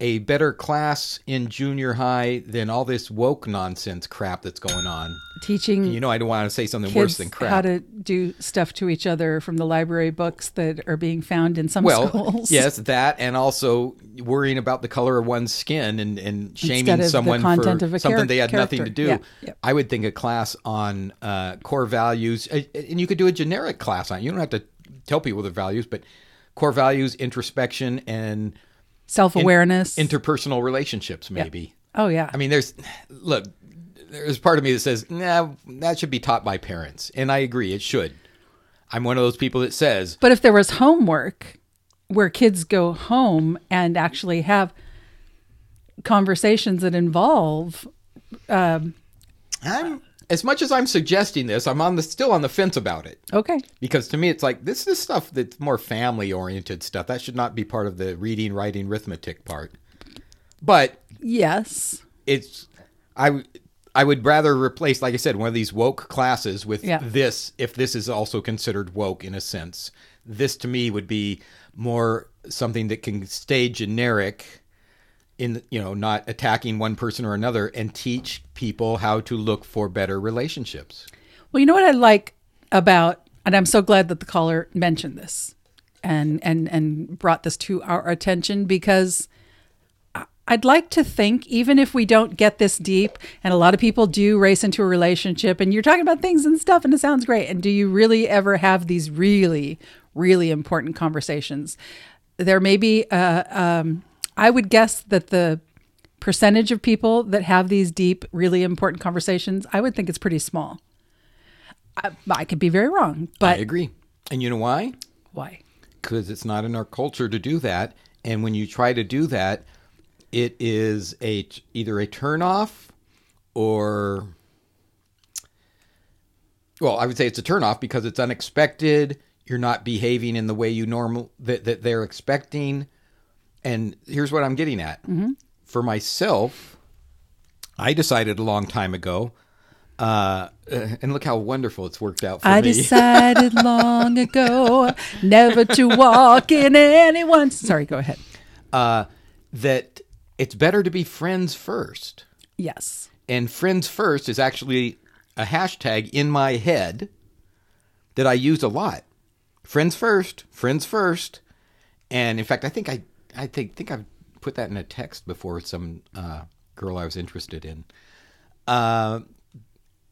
B: a better class in junior high than all this woke nonsense crap that's going on
A: Teaching
B: you know i don't want to say something worse than crap
A: how to do stuff to each other from the library books that are being found in some
B: well,
A: schools.
B: yes, that, and also worrying about the color of one's skin and, and shaming someone for something
A: char-
B: they had nothing to do.
A: Yeah.
B: I would think a class on uh, core values, and you could do a generic class on. it. You don't have to tell people their values, but core values, introspection, and
A: Self awareness.
B: interpersonal relationships. Maybe.
A: oh, yeah.
B: I mean, there's look. There's part of me that says, "Nah, that should be taught by parents," and I agree, it should. I'm one of those people that says,
A: but if there was homework where kids go home and actually have conversations that involve um,
B: I'm as much as I'm suggesting this, I'm on the still on the fence about it
A: Okay.
B: because to me it's like this is stuff that's more family oriented stuff. That should not be part of the reading, writing, arithmetic part. But
A: Yes.
B: it's I I would rather replace, like I said, one of these woke classes with
A: Yeah.
B: this. If this is also considered woke in a sense, this to me would be more something that can stay generic, in you know, not attacking one person or another, and teach people how to look for better relationships.
A: Well, you know what I like about, and I'm so glad that the caller mentioned this and and and brought this to our attention because I'd like to think, even if we don't get this deep, and a lot of people do race into a relationship, and you're talking about things and stuff, and it sounds great. And do you really ever have these really, really important conversations? There may be, uh, um, I would guess that the percentage of people that have these deep, really important conversations, I would think it's pretty small. I, I could be very wrong, but I
B: agree, and you know why?
A: why?
B: because it's not in our culture to do that. And when you try to do that, it is a either a turnoff or well, I would say it's a turnoff because it's unexpected. You're not behaving in the way you normal that, that they're expecting. And here's what I'm getting at. For myself, I decided a long time ago, uh, and look how wonderful it's worked out for
A: I
B: me.
A: I decided long ago never to walk in anyone's. Sorry, go ahead.
B: uh, that it's better to be friends first.
A: Yes.
B: And friends first is actually a hashtag in my head that I use a lot. Friends first, friends first. And in fact, I think I I think think I've put that in a text before with some uh, girl I was interested in. Uh,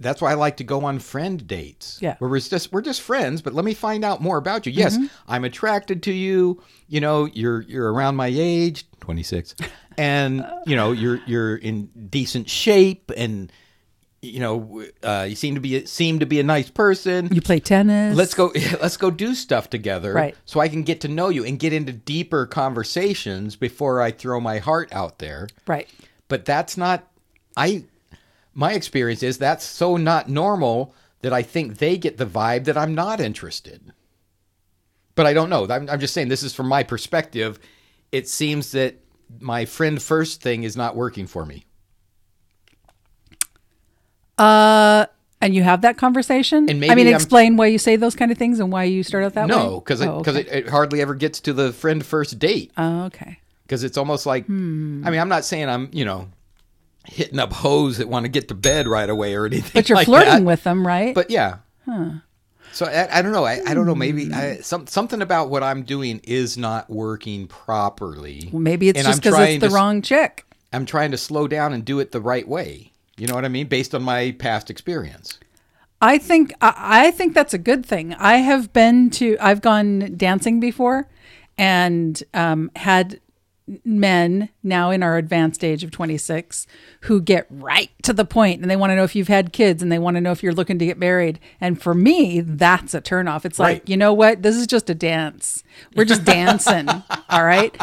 B: that's why I like to go on friend dates.
A: Yeah.
B: Where we're just we're just friends, but let me find out more about you. Yes, I'm attracted to you. You know, you're you're around my age, 26. And, you know, you're you're in decent shape and you know, uh, you seem to be seem to be a nice person.
A: You play tennis.
B: Let's go. Let's go do stuff together,
A: Right.
B: So I can get to know you and get into deeper conversations before I throw my heart out there.
A: Right.
B: But that's not. I. My experience is that's so not normal that I think they get the vibe that I'm not interested. But I don't know. I'm, I'm just saying this is from my perspective. It seems that my friend first thing is not working for me.
A: Uh, and you have that conversation.
B: And
A: I mean,
B: I'm-
A: explain why you say those kind of things and why you start out that way.
B: No, because it,
A: Oh,
B: 'cause
A: okay.
B: it, it hardly ever gets to the friend first date.
A: Oh, okay.
B: because it's almost like
A: Hmm.
B: I mean I'm not saying I'm you know hitting up hoes that want to get to bed right away or anything.
A: But you're
B: like
A: flirting
B: that.
A: with them, right?
B: But yeah. So I, I don't know. I, I don't know. Maybe I,
A: Hmm.
B: some something about what I'm doing is not working properly.
A: Well, maybe it's
B: And
A: just
B: I'm
A: because
B: trying
A: it's the
B: to s-
A: wrong chick.
B: I'm trying to slow down and do it the right way. You know what I mean? Based on my past experience.
A: I think I, think that's a good thing. I have been to I've gone dancing before and um, had men now in our advanced age of 26 who get right to the point and they want to know if you've had kids and they want to know if you're looking to get married and for me that's a turnoff it's like you know what this is just a dance we're just dancing all right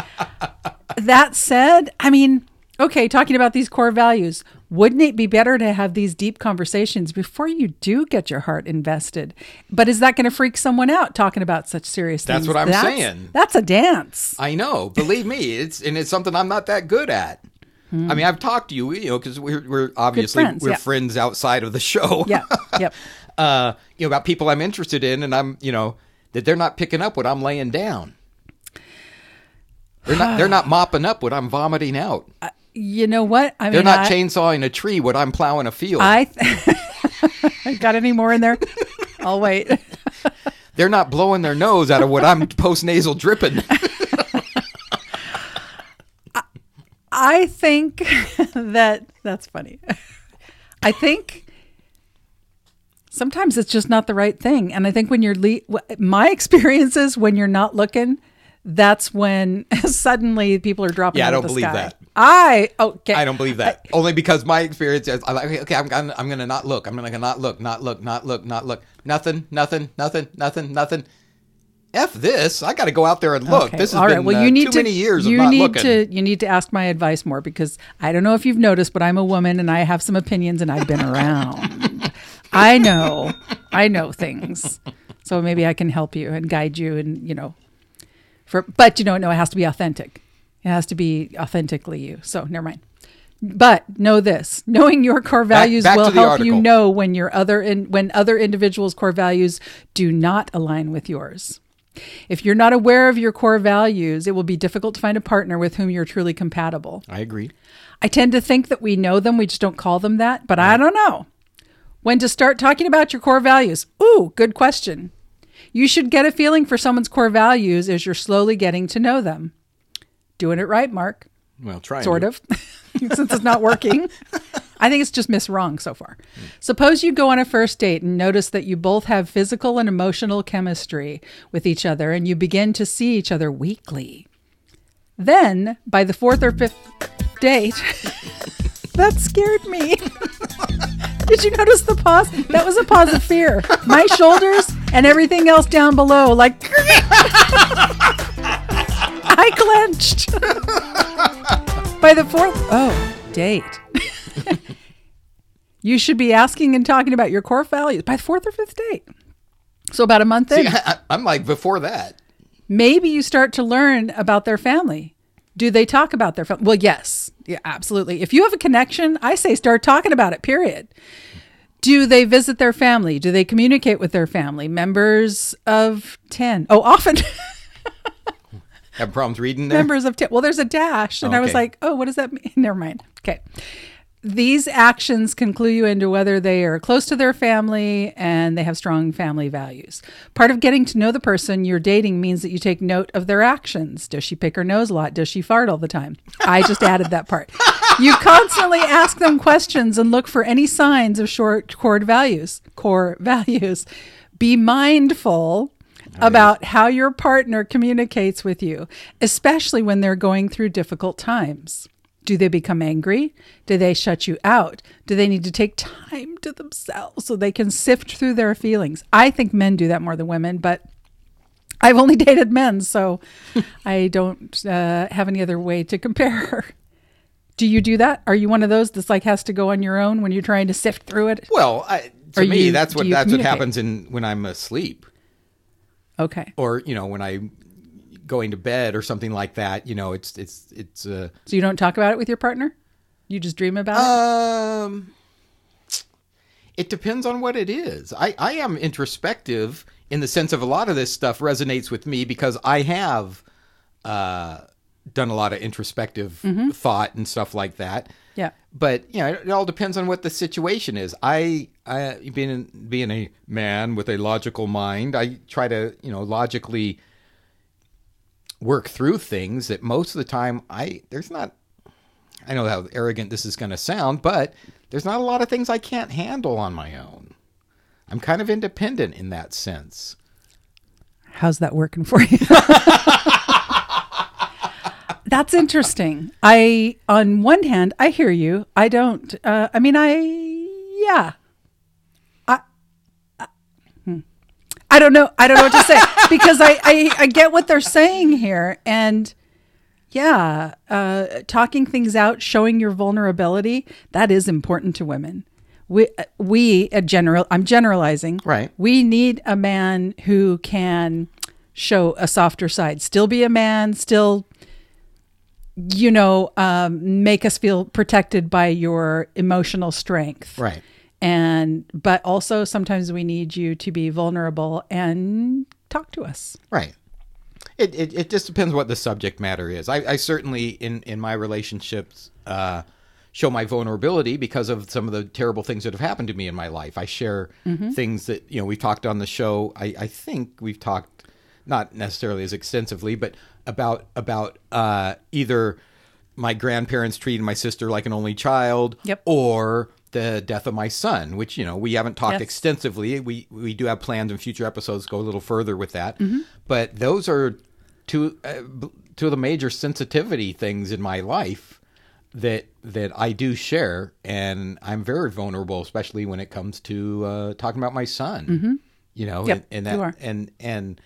A: that said, I mean, okay, talking about these core values, wouldn't it be better to have these deep conversations before you do get your heart invested? But is that going to freak someone out talking about such serious
B: That's
A: things?
B: what I'm saying.
A: That's a dance.
B: I know. Believe me, it's and it's something I'm not that good at. I mean, I've talked to you, you know, because we're we're obviously
A: friends,
B: we're
A: yeah.
B: friends outside of the show.
A: Yeah. Yep.
B: uh, you know, about people I'm interested in, and I'm, you know, that they're not picking up what I'm laying down. They're not. They're not mopping up what I'm vomiting out.
A: You know what? I mean,
B: They're not
A: I,
B: chainsawing a tree what I'm plowing a field.
A: I th- got any more in there? I'll wait.
B: They're not blowing their nose out of what I'm post nasal dripping.
A: I think that that's funny. I think sometimes it's just not the right thing, and I think when you're le- my experience is when you're not looking, that's when suddenly people are dropping.
B: Yeah, I
A: out of
B: don't
A: the
B: believe
A: sky.
B: that.
A: I okay.
B: I don't believe that. Only because my experience is, I'm like, okay, okay, I'm gonna, I'm gonna not look. I'm gonna not look, not look, not look, not look. Nothing, nothing, nothing, nothing, nothing. F this. I got to go out there and look.
A: Okay,
B: This has
A: all right.
B: been
A: Well,
B: uh,
A: you need
B: too
A: to,
B: many years
A: you
B: of not
A: need
B: looking.
A: to you need to ask my advice more because I don't know if you've noticed, but I'm a woman and I have some opinions and I've been around. I know, I know things, so maybe I can help you and guide you, and you know, for but you don't know it has to be authentic. It has to be authentically you. So never mind. But know this: knowing your core values
B: back to
A: will help you know when your other in, when other individuals' core values do not align with yours. If you're not aware of your core values, it will be difficult to find a partner with whom you're truly compatible.
B: I agree.
A: I tend to think that we know them, we just don't call them that, but I don't know. When to start talking about your core values? Ooh, good question. You should get a feeling for someone's core values as you're slowly getting to know them. Doing it right, Mark.
B: Well, try
A: Sort of, since it's not working. I think it's just miss wrong so far. Suppose you go on a first date and notice that you both have physical and emotional chemistry with each other and you begin to see each other weekly. Then, by the fourth or fifth date, that scared me. Did you notice the pause? That was a pause of fear. My shoulders and everything else down below, like I clenched. By the fourth, oh, date. you should be asking and talking about your core values by the fourth or fifth date. So about a month in,
B: See, I, I'm like before that.
A: maybe you start to learn about their family. Do they talk about their family? Well, yes, yeah, absolutely. If you have a connection, I say start talking about it. Period. Do they visit their family? Do they communicate with their family? Members of ten? Oh, often
B: Have problems reading there.
A: members of. Well, there's a dash, and I was like, oh, what does that mean? Never mind. Okay. These actions can clue you into whether they are close to their family and they have strong family values. Part of getting to know the person you're dating means that you take note of their actions. Does she pick her nose a lot? Does she fart all the time? I just added that part. You constantly ask them questions and look for any signs of short core values. Core values. Be mindful about how your partner communicates with you, especially when they're going through difficult times. Do they become angry? Do they shut you out? Do they need to take time to themselves so they can sift through their feelings? I think men do that more than women, but I've only dated men, so I don't uh, have any other way to compare. Do you do that? Are you one of those that's like has to go on your own when you're trying to sift through it?
B: Well, I, to
A: Or
B: me,
A: you-
B: that's what that's what happens in when I'm asleep,
A: Okay.
B: or you know, when I'm going to bed or something like that. You know, it's it's it's uh,
A: So you don't talk about it with your partner? You just dream about it?
B: um, it depends on what it is. I I am introspective in the sense of a lot of this stuff resonates with me because I have uh done a lot of introspective
A: Mm-hmm.
B: thought and stuff like that.
A: Yeah.
B: but you know it all depends on what the situation is i i being being a man with a logical mind i try to you know logically work through things that most of the time i there's not i know how arrogant this is going to sound but there's not a lot of things i can't handle on my own i'm kind of independent in that sense
A: How's that working for you? That's interesting. I, on one hand, I hear you. I don't. Uh, I mean, I, yeah. I, I, hmm. I don't know. I don't know what to say because I, I, I get what they're saying here, and yeah, uh, talking things out, showing your vulnerability, that is important to women. We, we, a general, I'm generalizing.
B: Right.
A: We need a man who can show a softer side, still be a man, still, you know, um, make us feel protected by your emotional strength.
B: right
A: And, but also sometimes we need you to be vulnerable and talk to us.
B: Right. It, it, it just depends what the subject matter is. I, I certainly, in, in my relationships, uh, show my vulnerability because of some of the terrible things that have happened to me in my life. I share things that, you know, we've talked on the show. I, I think we've talked, not necessarily as extensively, but about, about uh, either my grandparents treating my sister like an only child
A: Yep.
B: or the death of my son, which, you know, we haven't talked
A: Yes.
B: extensively. We we do have plans in future episodes to go a little further with that.
A: Mm-hmm.
B: But those are two uh, two of the major sensitivity things in my life that that I do share, and I'm very vulnerable, especially when it comes to uh, talking about my son. You know,
A: Mm-hmm. Yep,
B: and, and that and and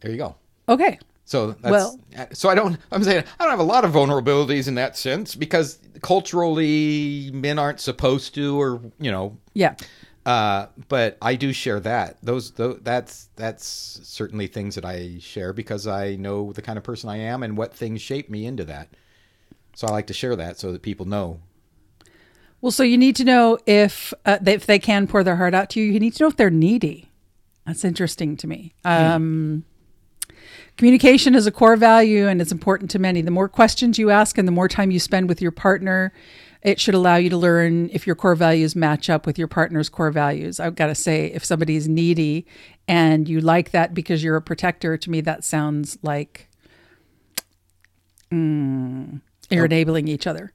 B: there you go.
A: Okay.
B: So that's,
A: Well-
B: so I don't. I'm saying I don't have a lot of vulnerabilities in that sense because culturally men aren't supposed to, or you know,
A: Yeah.
B: Uh, but I do share that. Those, tho- that's that's certainly things that I share because I know the kind of person I am and what things shape me into that. So I like to share that so that people know.
A: Well, so you need to know if uh, they, if they can pour their heart out to you. You need to know if they're needy. That's interesting to me. Um, Communication is a core value and it's important to many. The more questions you ask and the more time you spend with your partner, it should allow you to learn if your core values match up with your partner's core values. I've got to say, if somebody's needy and you like that because you're a protector, to me, that sounds like mm, you're enabling each other.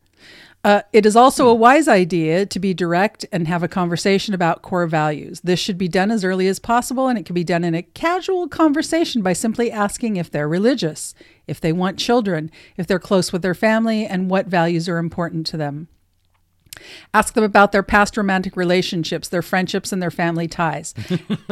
A: Uh, it is also a wise idea to be direct and have a conversation about core values. This should be done as early as possible, and it can be done in a casual conversation by simply asking if they're religious, if they want children, if they're close with their family, and what values are important to them. Ask them about their past romantic relationships, their friendships, and their family ties.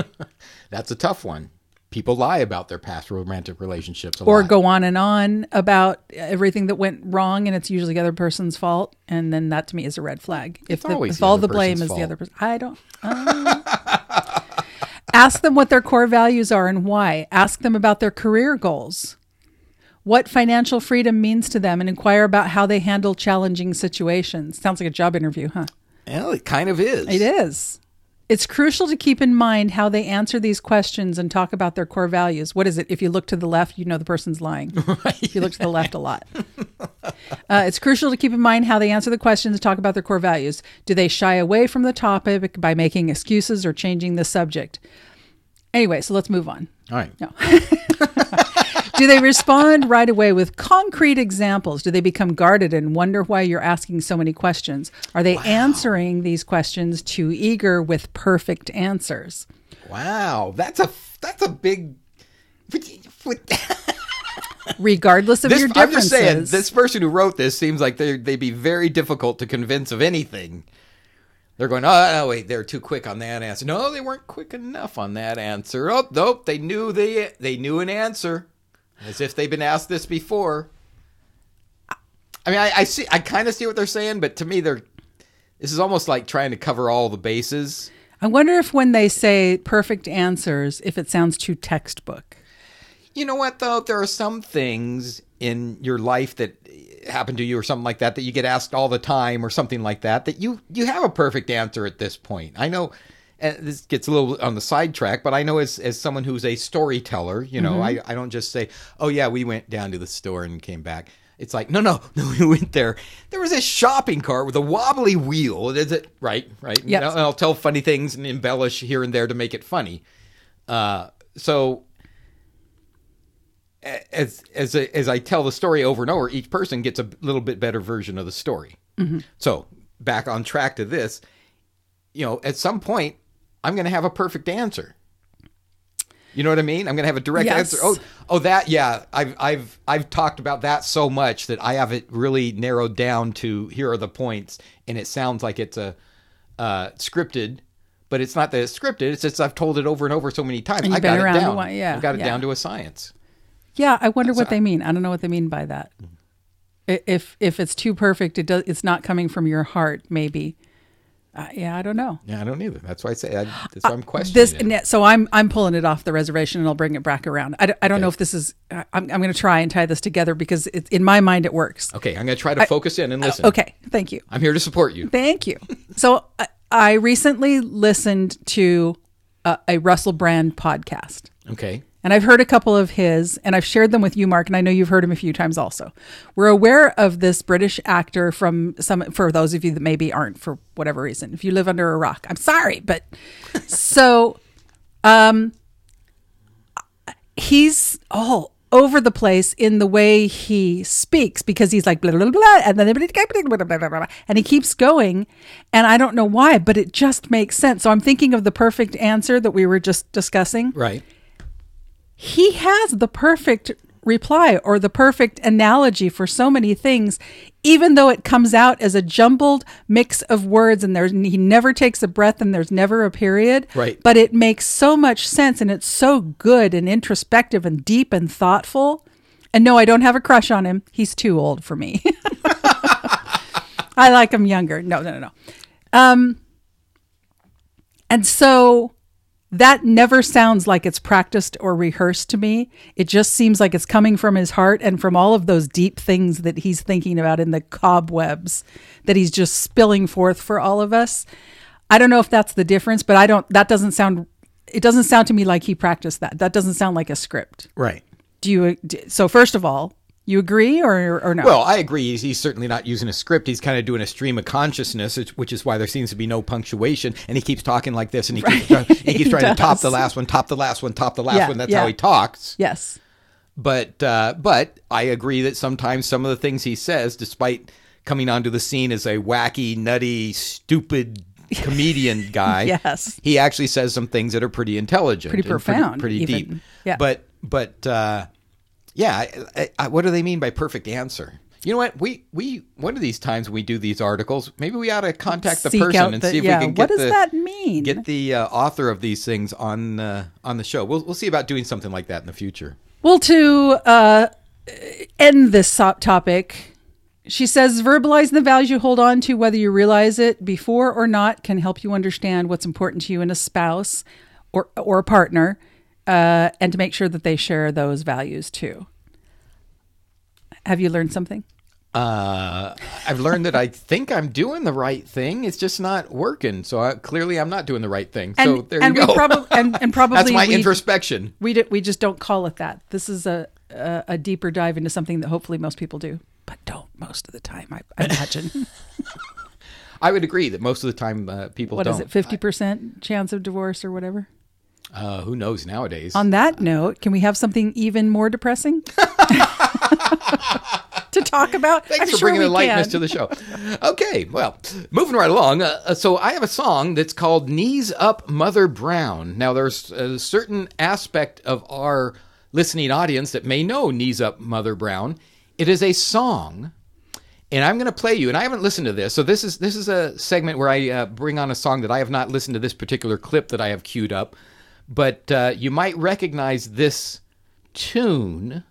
B: That's a tough one. People lie about their past romantic relationships a
A: or
B: lot.
A: go on and on about everything that went wrong and it's usually the other person's fault and then that to me is a red flag if, the, if
B: the
A: all the blame
B: person's
A: is the other person i don't uh. ask them what their core values are and why ask them about their career goals what financial freedom means to them and inquire about how they handle challenging situations sounds like a job interview huh
B: Well, it kind of is.
A: it is. It's crucial to keep in mind how they answer these questions and talk about their core values. What is it? If you look to the left, you know the person's lying. If you look to the left a lot. Uh, it's crucial to keep in mind how they answer the questions and talk about their core values. Do they shy away from the topic by making excuses or changing the subject? Anyway, so let's move on.
B: All right.
A: No. Do they respond right away with concrete examples? Do they become guarded and wonder why you're asking so many questions? Are they answering these questions too eager with perfect answers?
B: Wow, that's a that's a big.
A: Regardless of
B: This,
A: your
B: I'm just saying, this person who wrote this seems like they they'd be very difficult to convince of anything. They're going, oh no, wait, they're too quick on that answer. No, they weren't quick enough on that answer. Oh, nope, they knew they they knew an answer, as if they've been asked this before. I mean, I, I see, I kind of see what they're saying, but to me, they're this is almost like trying to cover all the bases.
A: I wonder if when they say perfect answers, if it sounds too textbook.
B: You know what though? There are some things in your life that happen to you or something like that that you get asked all the time or something like that that you you have a perfect answer at this point. I know and this gets a little on the sidetrack, but I know as as someone who's a storyteller, you know, I, I don't just say, "Oh yeah, we went down to the store and came back." It's like, no, no, no. We went there. There was a shopping cart with a wobbly wheel. Is it right? Right.
A: Yes.
B: And I'll, I'll tell funny things and embellish here and there to make it funny. Uh, so as as as I tell the story over and over, each person gets a little bit better version of the story. So back on track to this, you know, at some point, I'm going to have a perfect answer. You know what I mean? I'm going to have a direct
A: Yes.
B: answer. Oh, oh, that yeah. I've I've I've talked about that so much that I have it really narrowed down to here are the points, and it sounds like it's a uh, scripted. But it's not that it's scripted. It's just I've told it over and over so many times. I got it
A: around a
B: down.
A: while, yeah,
B: I've got it
A: yeah.
B: down to a science.
A: Yeah, I wonder what they mean. I don't know what they mean by that. I- If if it's too perfect, it does. It's not coming from your heart. Maybe. Uh, yeah, I don't know.
B: Yeah, I don't either. That's why I say I, that's uh, why I'm questioning
A: This so I'm I'm pulling it off the reservation and I'll bring it back around. I, don't- I don't know if this is. I- I'm I'm going to try and tie this together because it's in my mind it works.
B: Okay, I'm going to try to focus in and uh, listen.
A: Okay, thank you.
B: I'm here to support you.
A: Thank you. So I, I recently listened to a, a Russell Brand podcast.
B: Okay.
A: And I've heard a couple of his, and I've shared them with you, Mark, and I know you've heard him a few times also. We're aware of this British actor from some, for those of you that maybe aren't for whatever reason. If you live under a rock, I'm sorry, but so, um, he's all over the place in the way he speaks because he's like blah blah blah, blah and then blah, blah, blah, blah, blah, and he keeps going and I don't know why but it just makes sense so I'm thinking of the perfect answer that we were just discussing
B: Right.
A: He has the perfect reply or the perfect analogy for so many things even though it comes out as a jumbled mix of words and there's he never takes a breath and there's never a period.
B: Right.
A: but it makes so much sense and it's so good and introspective and deep and thoughtful. And no I don't have a crush on him. He's too old for me. I like him younger. No no no no. Um And so that never sounds like it's practiced or rehearsed to me. It just seems like it's coming from his heart and from all of those deep things that he's thinking about in the cobwebs that he's just spilling forth for all of us. I don't know if that's the difference, but I don't, that doesn't sound, it doesn't sound to me like he practiced that. That doesn't sound like a script.
B: Right.
A: Do you, so first of all, you agree or, or no?
B: Well, I agree. He's, he's certainly not using a script. He's kind of doing a stream of consciousness, which- is why there seems to be no punctuation. And he keeps talking like this, and he keeps, trying, he keeps
A: He
B: trying to top the last one, top the last one, top the last
A: Yeah,
B: one. That's
A: yeah.
B: how he talks.
A: yes.
B: But uh, but I agree that sometimes some of the things he says, despite coming onto the scene as a wacky, nutty, stupid comedian guy,
A: Yes.
B: he actually says some things that are pretty intelligent,
A: Pretty profound,
B: pretty,
A: even.
B: deep.
A: Yeah.
B: But but uh, yeah, I, I, what do they mean by perfect answer? You know what? We we one of these times we do these articles, maybe we ought to contact the
A: Seek
B: person
A: out
B: and see if
A: yeah,
B: we can
A: what
B: get
A: does
B: the
A: that mean?
B: get the uh, author of these things on uh, on the show. We'll we'll see about doing something like that in the future.
A: Well, to uh, end this topic, she says verbalizing the values you hold on to, whether you realize it before or not, can help you understand what's important to you in a spouse or or a partner, uh, and to make sure that they share those values too. Have you learned something?
B: Uh, I've learned that I think I'm doing the right thing. It's just not working. So I, clearly, I'm not doing the right thing. So
A: and
B: there
A: and
B: you go.
A: probably and, and probably
B: That's my
A: we,
B: introspection.
A: we d- we just don't call it that. This is a, a a deeper dive into something that hopefully most people do, but don't most of the time. I, I imagine.
B: I would agree that most of the time uh, people
A: what is it? Fifty percent chance of divorce or whatever.
B: Uh, who knows nowadays?
A: On that note, can we have something even more depressing to talk about?
B: Thanks
A: I'm
B: for
A: sure
B: bringing the lightness
A: can.
B: to the show. Okay, well, moving right along. Uh, uh, so I have a song that's called "Knees Up, Mother Brown." Now, there's a certain aspect of our listening audience that may know "Knees Up, Mother Brown." It is a song, and I'm going to play you. And I haven't listened to this, so this is this is a segment where I uh, bring on a song that I have not listened to this particular clip that I have queued up, but uh, you might recognize this tune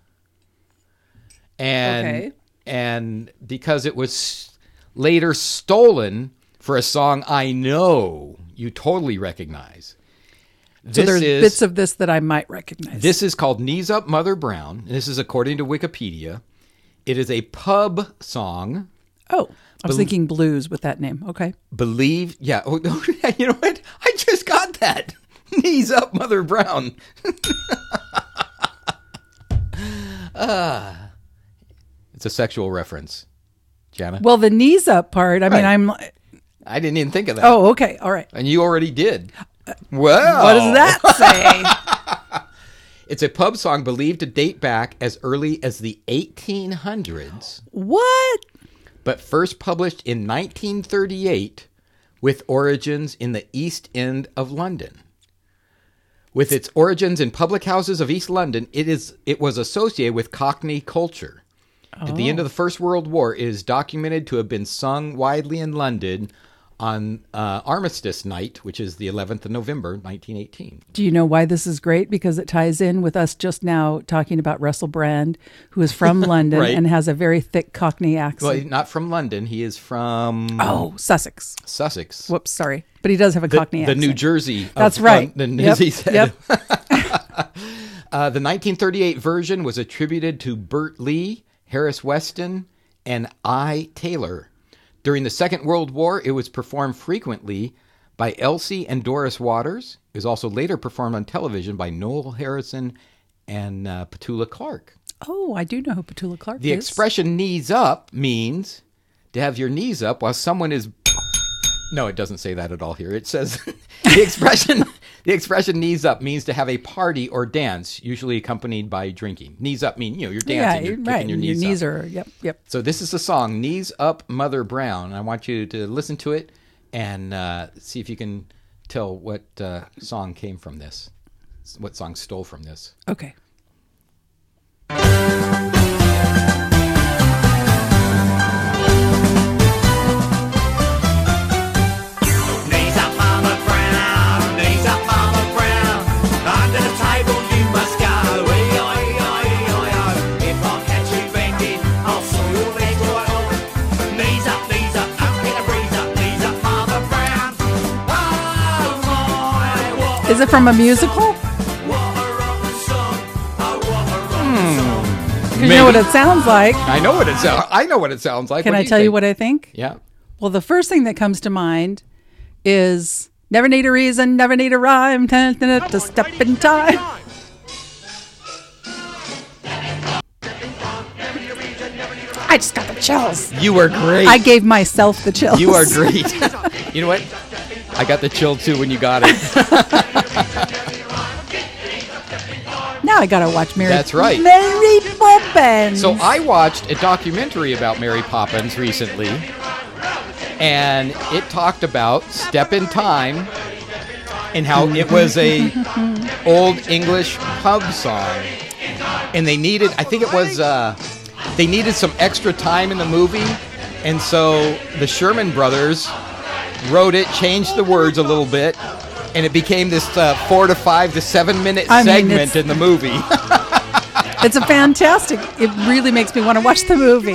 B: and
A: Okay.
B: and because it was later stolen for a song I know you totally recognize.
A: So there's
B: is
A: bits of this that I might recognize.
B: this is called Knees Up Mother Brown. This is according to Wikipedia. It is a pub song.
A: oh, I was thinking blues with that name. Okay.
B: Believe, yeah. Oh, you know what? I just got that. Knees up, Mother Brown. Ah, it's a sexual reference, Jana.
A: Well, the knees up part. I mean, I'm.
B: I didn't even think of that.
A: Oh, okay. All right.
B: And you already did. Well,
A: What does that say?
B: It's a pub song believed to date back as early as the 1800s,
A: what?
B: but first published in 1938 with origins in the East End of London. With its origins in public houses of East London, it is it was associated with Cockney culture. At the end of the oh. First World War, it is documented to have been sung widely in London on uh, Armistice Night, which is the 11th of November, 1918.
A: Do you know why this is great? Because it ties in with us just now talking about Russell Brand, who is from London
B: Right.
A: and has a very thick Cockney accent.
B: he's not from London. He is from
A: oh, Sussex.
B: Sussex.
A: Whoops, sorry, but he does have a
B: the,
A: Cockney accent. the.
B: New Jersey.
A: That's right.
B: London,
A: Yep,
B: as he said.
A: yep.
B: Uh, the 1938 version was attributed to Bert Lee, Harris Weston, and I. Taylor. During the Second World War, it was performed frequently by Elsie and Doris Waters. It was also later performed on television by Noel Harrison and uh, Petula Clark.
A: Oh, I do know who Petula Clark
B: The
A: is.
B: expression knees up means to have your knees up while someone is No, it doesn't say that at all here. It says the expression the expression knees up means to have a party or dance, usually accompanied by drinking. Knees up mean, you know, you're
A: yeah,
B: dancing, you're kicking
A: right.
B: your knees, up.
A: are yep, yep.
B: So this is the song "Knees Up, Mother Brown." I want you to listen to it and uh, see if you can tell what uh, song came from this, what song stole from this.
A: Okay. Is it from a musical? Hmm. You know what it sounds like.
B: I know what it sounds. I know what it sounds like.
A: Can
B: What
A: I
B: do
A: tell you what I think?
B: Yeah.
A: Well, the first thing that comes to mind is never need a reason, never need a rhyme to, to, to step in time. I just got the chills.
B: You are great.
A: I gave myself the chills.
B: you are great. you know what? I got the chill too when you got it.
A: Now I gotta watch Mary.
B: That's right.
A: Mary Poppins.
B: So I watched a documentary about Mary Poppins recently, and it talked about Step in Time and how it was a old English pub song, and they needed I think it was uh, they needed some extra time in the movie, and so the Sherman Brothers wrote it, changed the words a little bit. And it became this uh, four to five to seven minute
A: I mean,
B: segment in the movie.
A: It's a fantastic. It really makes me want to watch the movie.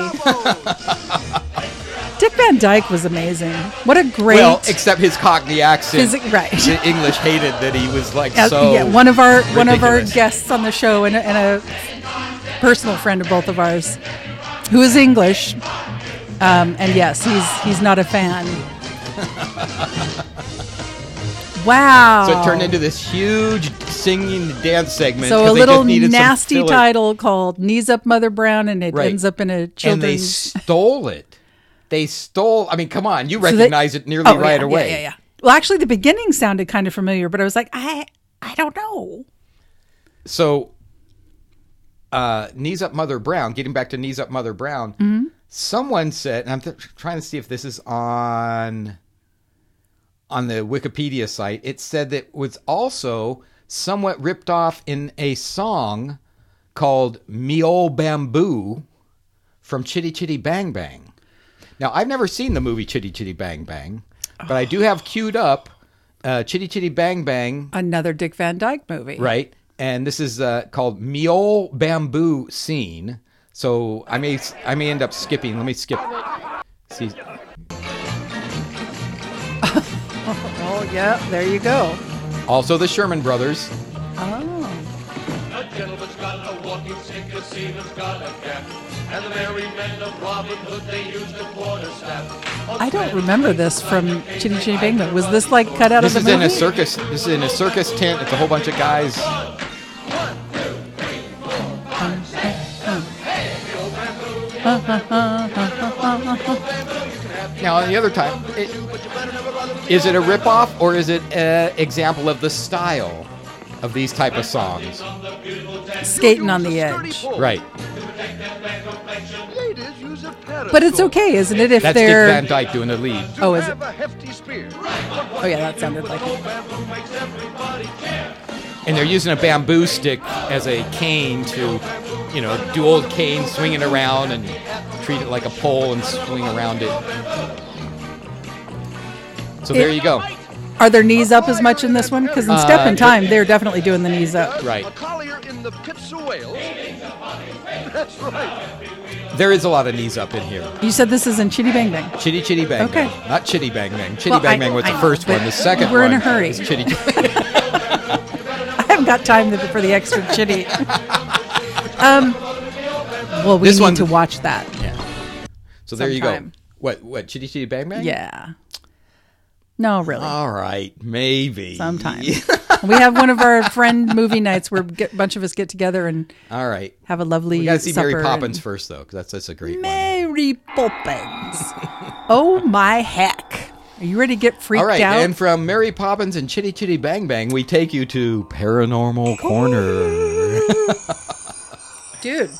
A: Dick Van Dyke was amazing. What a great.
B: Well, except his Cockney accent.
A: Physi- right.
B: The English hated that he was like
A: Uh,
B: so.
A: yeah, one of our one of our guests on the show and a, and a personal friend of both of ours, who is English, um, and yes, he's he's not a fan. wow.
B: So it turned into this huge singing dance segment.
A: So a little
B: just needed some
A: nasty title called "Knees Up, Mother Brown," and it
B: Right.
A: ends up in a children's.
B: and they stole it. They stole. I mean, come on, you
A: So they-
B: recognize it nearly
A: Oh,
B: right
A: yeah,
B: away.
A: Yeah, yeah, yeah. Well, actually, the beginning sounded kind of familiar, but I was like, I I don't know.
B: So, uh, knees up, Mother Brown. Getting back to knees up, Mother Brown.
A: Mm-hmm.
B: Someone said, and I'm th- trying to see if this is on on the Wikipedia site. It said that it was also somewhat ripped off in a song called "Me Ol' Bamboo" from Chitty Chitty Bang Bang. Now, I've never seen the movie Chitty Chitty Bang Bang, but I do have queued up uh, Chitty Chitty Bang Bang
A: Another Dick Van Dyke movie.
B: right? And this is uh, called Me Ol' Bamboo Scene. So I may I may end up skipping. Let me skip. See,
A: Oh, yeah. There you go.
B: also the Sherman Brothers.
A: Oh.
D: A gentleman's got a walking stick, a seaman's got a cap. And the merry men of Robin Hood, they used a quarterstaff.
A: I don't remember this from Chitty Chitty Bang Bang. Was this like cut out
B: This
A: of
B: is in a circus. This is in a circus tent. It's a whole bunch of guys. Now, on the other time, it, is it a ripoff or is it an example of the style of these type of songs?
A: Skating on the edge.
B: Right.
E: Ladies use a pedestal.
A: But it's okay, isn't it? If
B: That's Dick
A: they're
B: Van Dyke doing the lead.
A: oh, is it?
E: Have a hefty spear.
A: Oh yeah, that sounded like it.
B: And they're using a bamboo stick as a cane to, you know, do old cane, swinging around and treat it like a pole and swing around it. So there you go.
A: Are their knees up as much in this one? Because in Step in Time, they're definitely doing the knees up.
B: Right.
E: A collier in the pits of Wales. That's right.
B: There is a lot of knees up in here.
A: You said this is in Chitty Bang Bang.
B: Chitty Chitty Bang
A: Okay.
B: Bang. Not Chitty Bang Bang. Chitty
A: Well,
B: Bang
A: I-
B: Bang was
A: I
B: the
A: know,
B: first
A: but
B: one. The second
A: we're in
B: one
A: a hurry.
B: is Chitty
A: I haven't got time to- for the extra chitty. um, well, we
B: This
A: need
B: one-
A: to watch that. Yeah.
B: So there you go.
A: Sometime.
B: What what Chitty Chitty Bang Bang?
A: Yeah. No, really.
B: All right, maybe.
A: Sometimes. we have one of our friend movie nights where get, a bunch of us get together and
B: All right.
A: have a lovely
B: We got to see Mary Poppins first though, because that's that's a great one.
A: Mary Poppins. oh my heck. Are you ready to get freaked out?
B: All right,
A: out?
B: and from Mary Poppins and Chitty Chitty Bang Bang, we take you to Paranormal Corner.
A: Dude.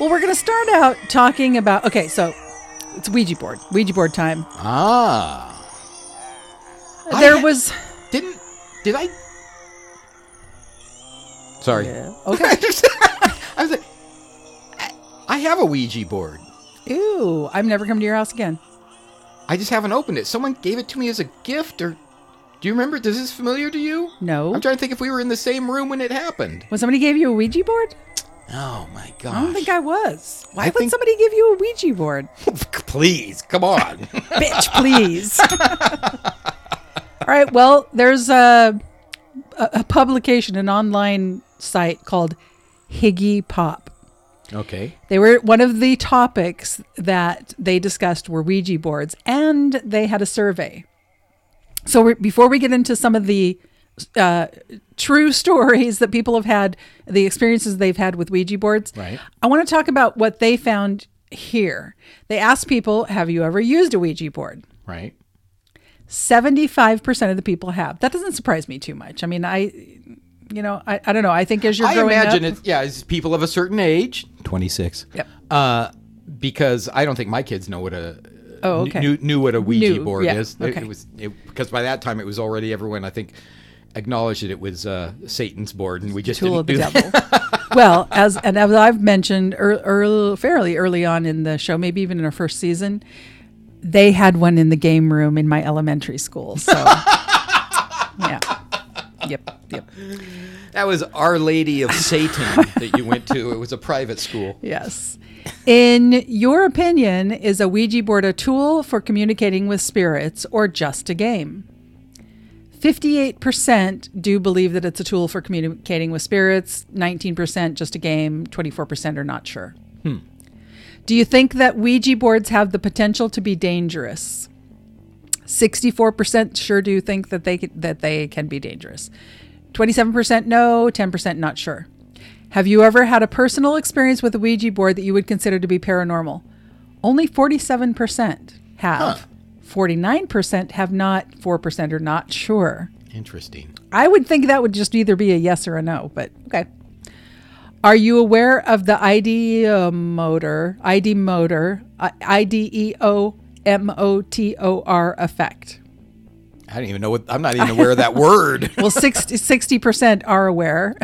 A: Well, we're going to start out talking about. Okay, so it's Ouija board. Ouija board time.
B: ah,
A: there
B: ha-
A: was.
B: didn't did I? Sorry,
A: Okay.
B: I was like, I- I have a Ouija board.
A: Ew. I'm never coming to your house again.
B: I just haven't opened it. Someone gave it to me as a gift, or do you remember? Does this familiar to you?
A: No.
B: I'm trying to think if we were in the same room when it happened.
A: When somebody gave you a Ouija board?
B: Oh my god!
A: I don't think I was. Why
B: I
A: would
B: think-
A: somebody give you a Ouija board?
B: Please, come on.
A: Bitch, please. All right. Well, there's uh a, a publication, an online site called HiggyPop.
B: Okay.
A: They were one of the topics that they discussed were Ouija boards, and they had a survey. So we before we get into some of the uh, true stories that people have had, the experiences they've had with Ouija boards,
B: Right.
A: I want to talk about what they found here. They asked people, "Have you ever used a Ouija board?"
B: Right.
A: 75% of the people have. That doesn't surprise me too much. I mean, I, you know, I, I don't know. I think as you're
B: I
A: growing
B: imagine
A: up,
B: it's yeah, it's people of a certain age, twenty six.
A: Yep.
B: Uh, because I don't think my kids know what a
A: Oh, okay.
B: knew, knew what a Ouija
A: Knew,
B: board
A: yeah,
B: is. It-
A: okay.
B: It was it, because by that time it was already everyone I think acknowledged that it was uh, Satan's board, and we just
A: tool
B: didn't
A: of the
B: do
A: devil. well, as and as I've mentioned ear early, fairly early on in the show, maybe even in our first season, they had one in the game room in my elementary school. So, yeah, yep, yep,
B: That was Our Lady of Satan that you went to. It was a private school.
A: yes. In your opinion, is a Ouija board a tool for communicating with spirits or just a game? 58% do believe that it's a tool for communicating with spirits, 19% just a game, 24% are not sure. Hmm. Do you think that Ouija boards have the potential to be dangerous? 64% sure do think that they that they can be dangerous. 27% no, 10% not sure. Have you ever had a personal experience with a Ouija board that you would consider to be paranormal? Only 47% have. 49% have not, 4% are not sure.
B: Interesting.
A: I would think that would just either be a yes or a no, but okay. Are you aware of the ID uh, motor, ID motor, I D E O M O T O R effect?
B: I don't even know what. I'm not even aware of that word.
A: Well, 60 percent are aware.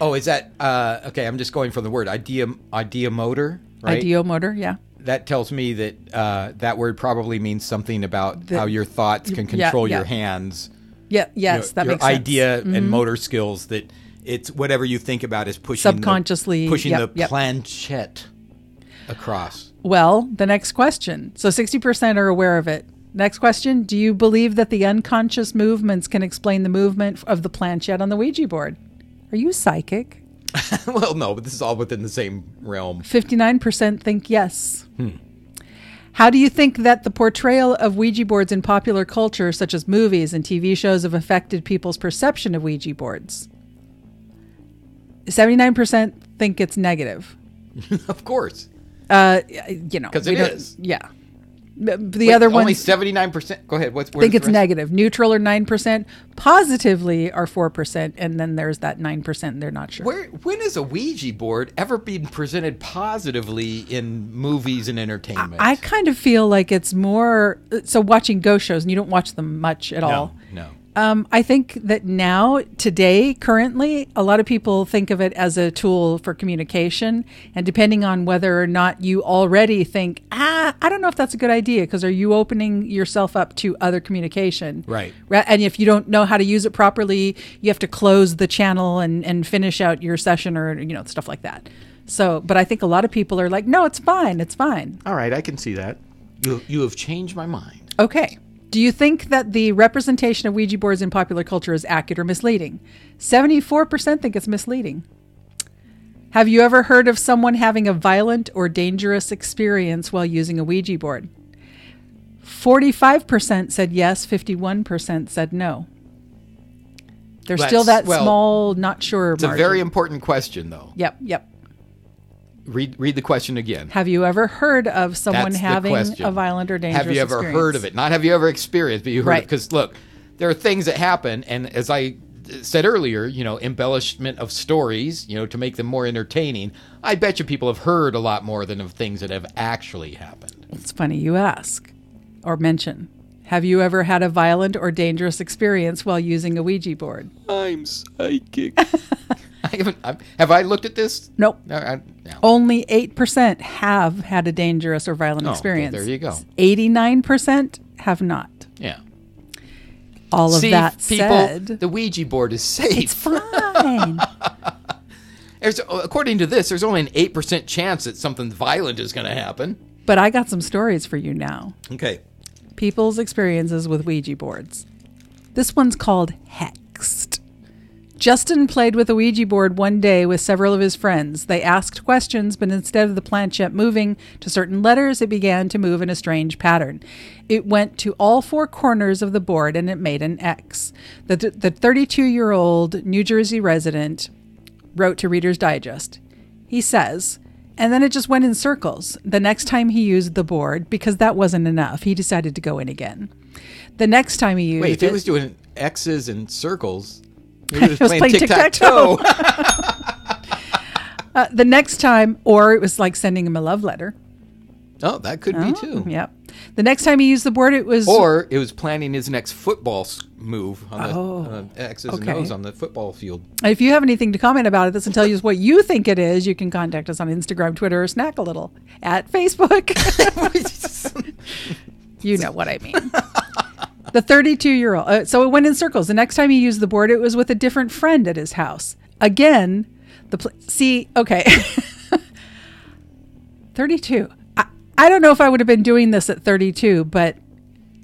B: Oh, is that uh, okay? I'm just going from the word idea idea motor, right?
A: IDEO motor, yeah.
B: That tells me that uh, that word probably means something about
A: The-
B: how your thoughts can control
A: yeah.
B: your hands.
A: Yeah,
B: you
A: yes,
B: know,
A: that
B: your
A: makes sense. Mm-hmm.
B: idea and motor skills. That it's whatever you think about is pushing the-
A: Subconsciously,
B: pushing
A: yep,
B: the
A: yep.
B: planchette across.
A: Well, the next question. So 60% are aware of it. Next question Do you believe that the unconscious movements can explain the movement of the planchette on the Ouija board? Are you psychic?
B: well, no, but this is all within the same realm.
A: 59% think yes. Hmm. How do you think that the portrayal of Ouija boards in popular culture, such as movies and TV shows, have affected people's perception of Ouija boards? 79% think it's negative.
B: of course,
A: Uh, you know, because
B: it
A: don't- Yeah. The
B: Wait,
A: other
B: one
A: only
B: seventy nine percent. Go ahead. What's
A: think it's negative. Neutral or 9%. Positively are 4%. And then there's that 9% they're not sure.
B: Where when has a Ouija board ever been presented positively in movies and entertainment?
A: I kind of feel like it's more so watching ghost shows, and you don't watch them much at all.
B: no, no.
A: Um, I think that now, today, currently, a lot of people think of it as a tool for communication. And depending on whether or not you already think, ah, I don't know if that's a good idea, because are you opening yourself up to other communication?
B: Right.
A: And if you don't know how to use it properly, you have to close the channel and, and finish out your session or, you know, stuff like that. So, but I think a lot of people are like, no, it's fine. It's fine.
B: All right, I can see that. You you have changed my mind.
A: Okay. Do you think that the representation of Ouija boards in popular culture is accurate or misleading? 74% think it's misleading. Have you ever heard of someone having a violent or dangerous experience while using a Ouija board? 45% said yes, 51% said no. There's still that
B: well,
A: small, not sure.
B: It's a very important question, though.
A: Yep, yep.
B: Read read the question again.
A: Have you ever heard of someone
B: That's
A: having a violent or dangerous
B: Have you ever
A: experience?
B: heard of it? Not have you ever experienced, but you heard
A: Right.
B: Because look, there are things that happen, and as I said earlier, you know, embellishment of stories, you know, to make them more entertaining. I bet you people have heard a lot more than of things that have actually happened.
A: It's funny you ask or mention. Have you ever had a violent or dangerous experience while using a Ouija board?
B: I'm psychic. I haven't. I'm, have I looked at this?
A: Nope.
B: No. I, no.
A: Only 8% have had a dangerous or violent
B: Oh,
A: experience.
B: there you go.
A: 89% have not.
B: Yeah.
A: All of
B: See,
A: that
B: people,
A: said,
B: the Ouija board is safe.
A: It's fine.
B: There's, oh, according to this, there's only an eight percent chance that something violent is going to happen.
A: but I got some stories for you now.
B: Okay.
A: People's experiences with Ouija boards. This one's called Hexed. Justin played with a Ouija board one day with several of his friends. They asked questions, but instead of the planchette moving to certain letters, it began to move in a strange pattern. It went to all four corners of the board and it made an X. The the 32 year old New Jersey resident wrote to Reader's Digest. He says, and then it just went in circles. The next time he used the board, because that wasn't enough, he decided to go in again. The next time he used
B: Wait, if
A: it,
B: it was doing X's and circles, it was, playing
A: playing
B: tic tac toe.
A: uh, the next time, or it was like sending him a love letter.
B: oh, that could be too.
A: Yep. The next time he used the board, it was
B: Or it was planning his next football move on the
A: Oh,
B: uh, X's
A: okay.
B: and O's on the football field.
A: If you have anything to comment about it, this and tell us what you think it is, you can contact us on Instagram, Twitter, or Snack a Little at Facebook. you know what I mean. The 32 year old. Uh, so it went in circles. The next time he used the board, it was with a different friend at his house. Again, the pl- see. Okay, 32. I, I don't know if I would have been doing this at 32, but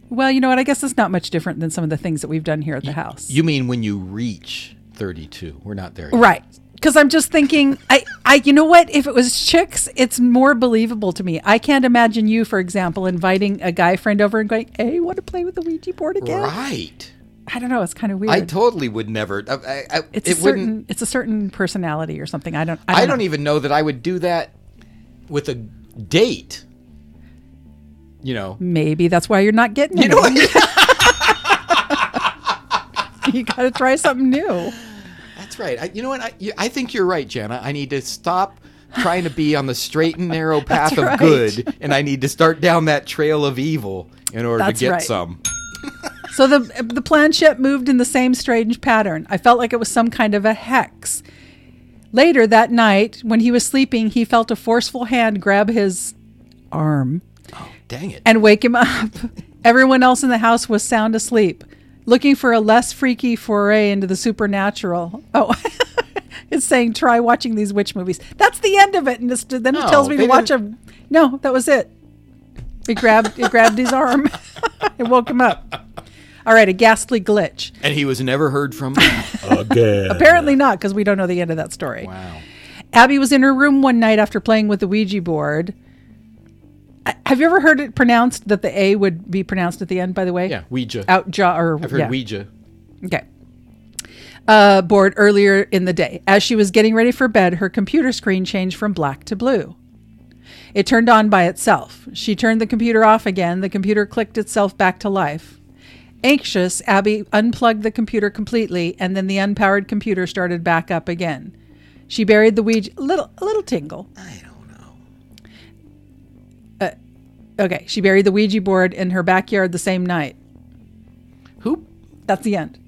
A: well, you know what? I guess it's not much different than some of the things that we've done here at the house.
B: You mean when you reach 32? We're not there yet.
A: Right. Because I'm just thinking, I, I, you know what? If it was chicks, it's more believable to me. I can't imagine you, for example, inviting a guy friend over and going, "Hey, want to play with the Ouija board again?"
B: Right.
A: I don't know. It's kind of weird.
B: I totally would never. I, I, I-
A: it's
B: it
A: a certain, it's a certain personality or something. I don't. I
B: I
A: don't,
B: don't,
A: know.
B: even know that I would do that with a date. You know.
A: Maybe that's why you're not getting
B: You know what?
A: you got to try something new.
B: That's right. I, you know what? I, you- I think you're right, Jenna. I need to stop trying to be on the straight and narrow path of
A: right.
B: good, and I need to start down that trail of evil in order
A: That's
B: to get
A: right.
B: some.
A: So the the planchette moved in the same strange pattern. I felt like it was some kind of a hex. Later that night, when he was sleeping, he felt a forceful hand grab his arm Oh,
B: Dang it.
A: and wake him up. Everyone else in the house was sound asleep, looking for a less freaky foray into the supernatural. Oh, it's saying try watching these witch movies. That's the end of it, and it's, then it tells me to
B: they
A: watch a. No, that was it. It grabbed it grabbed his arm. it woke him up. All right, a ghastly glitch.
B: and he was never heard from. Again.
A: Apparently not, because we don't know the end of that story.
B: wow.
A: Abby was in her room one night after playing with the Ouija board. I- Have you ever heard it pronounced that the A would be pronounced at the end? By the way,
B: Yeah, Ouija.
A: out jaw or
B: I've heard
A: yeah.
B: Ouija.
A: Okay. Uh, board earlier in the day. As she was getting ready for bed, her computer screen changed from black to blue. It turned on by itself. She turned the computer off again. The computer clicked itself back to life. Anxious, Abby unplugged the computer completely, and then the unpowered computer started back up again. She buried the Ouija. Little, a little tingle.
B: I don't
A: Okay, she buried the Ouija board in her backyard the same night.
B: Who?
A: That's the end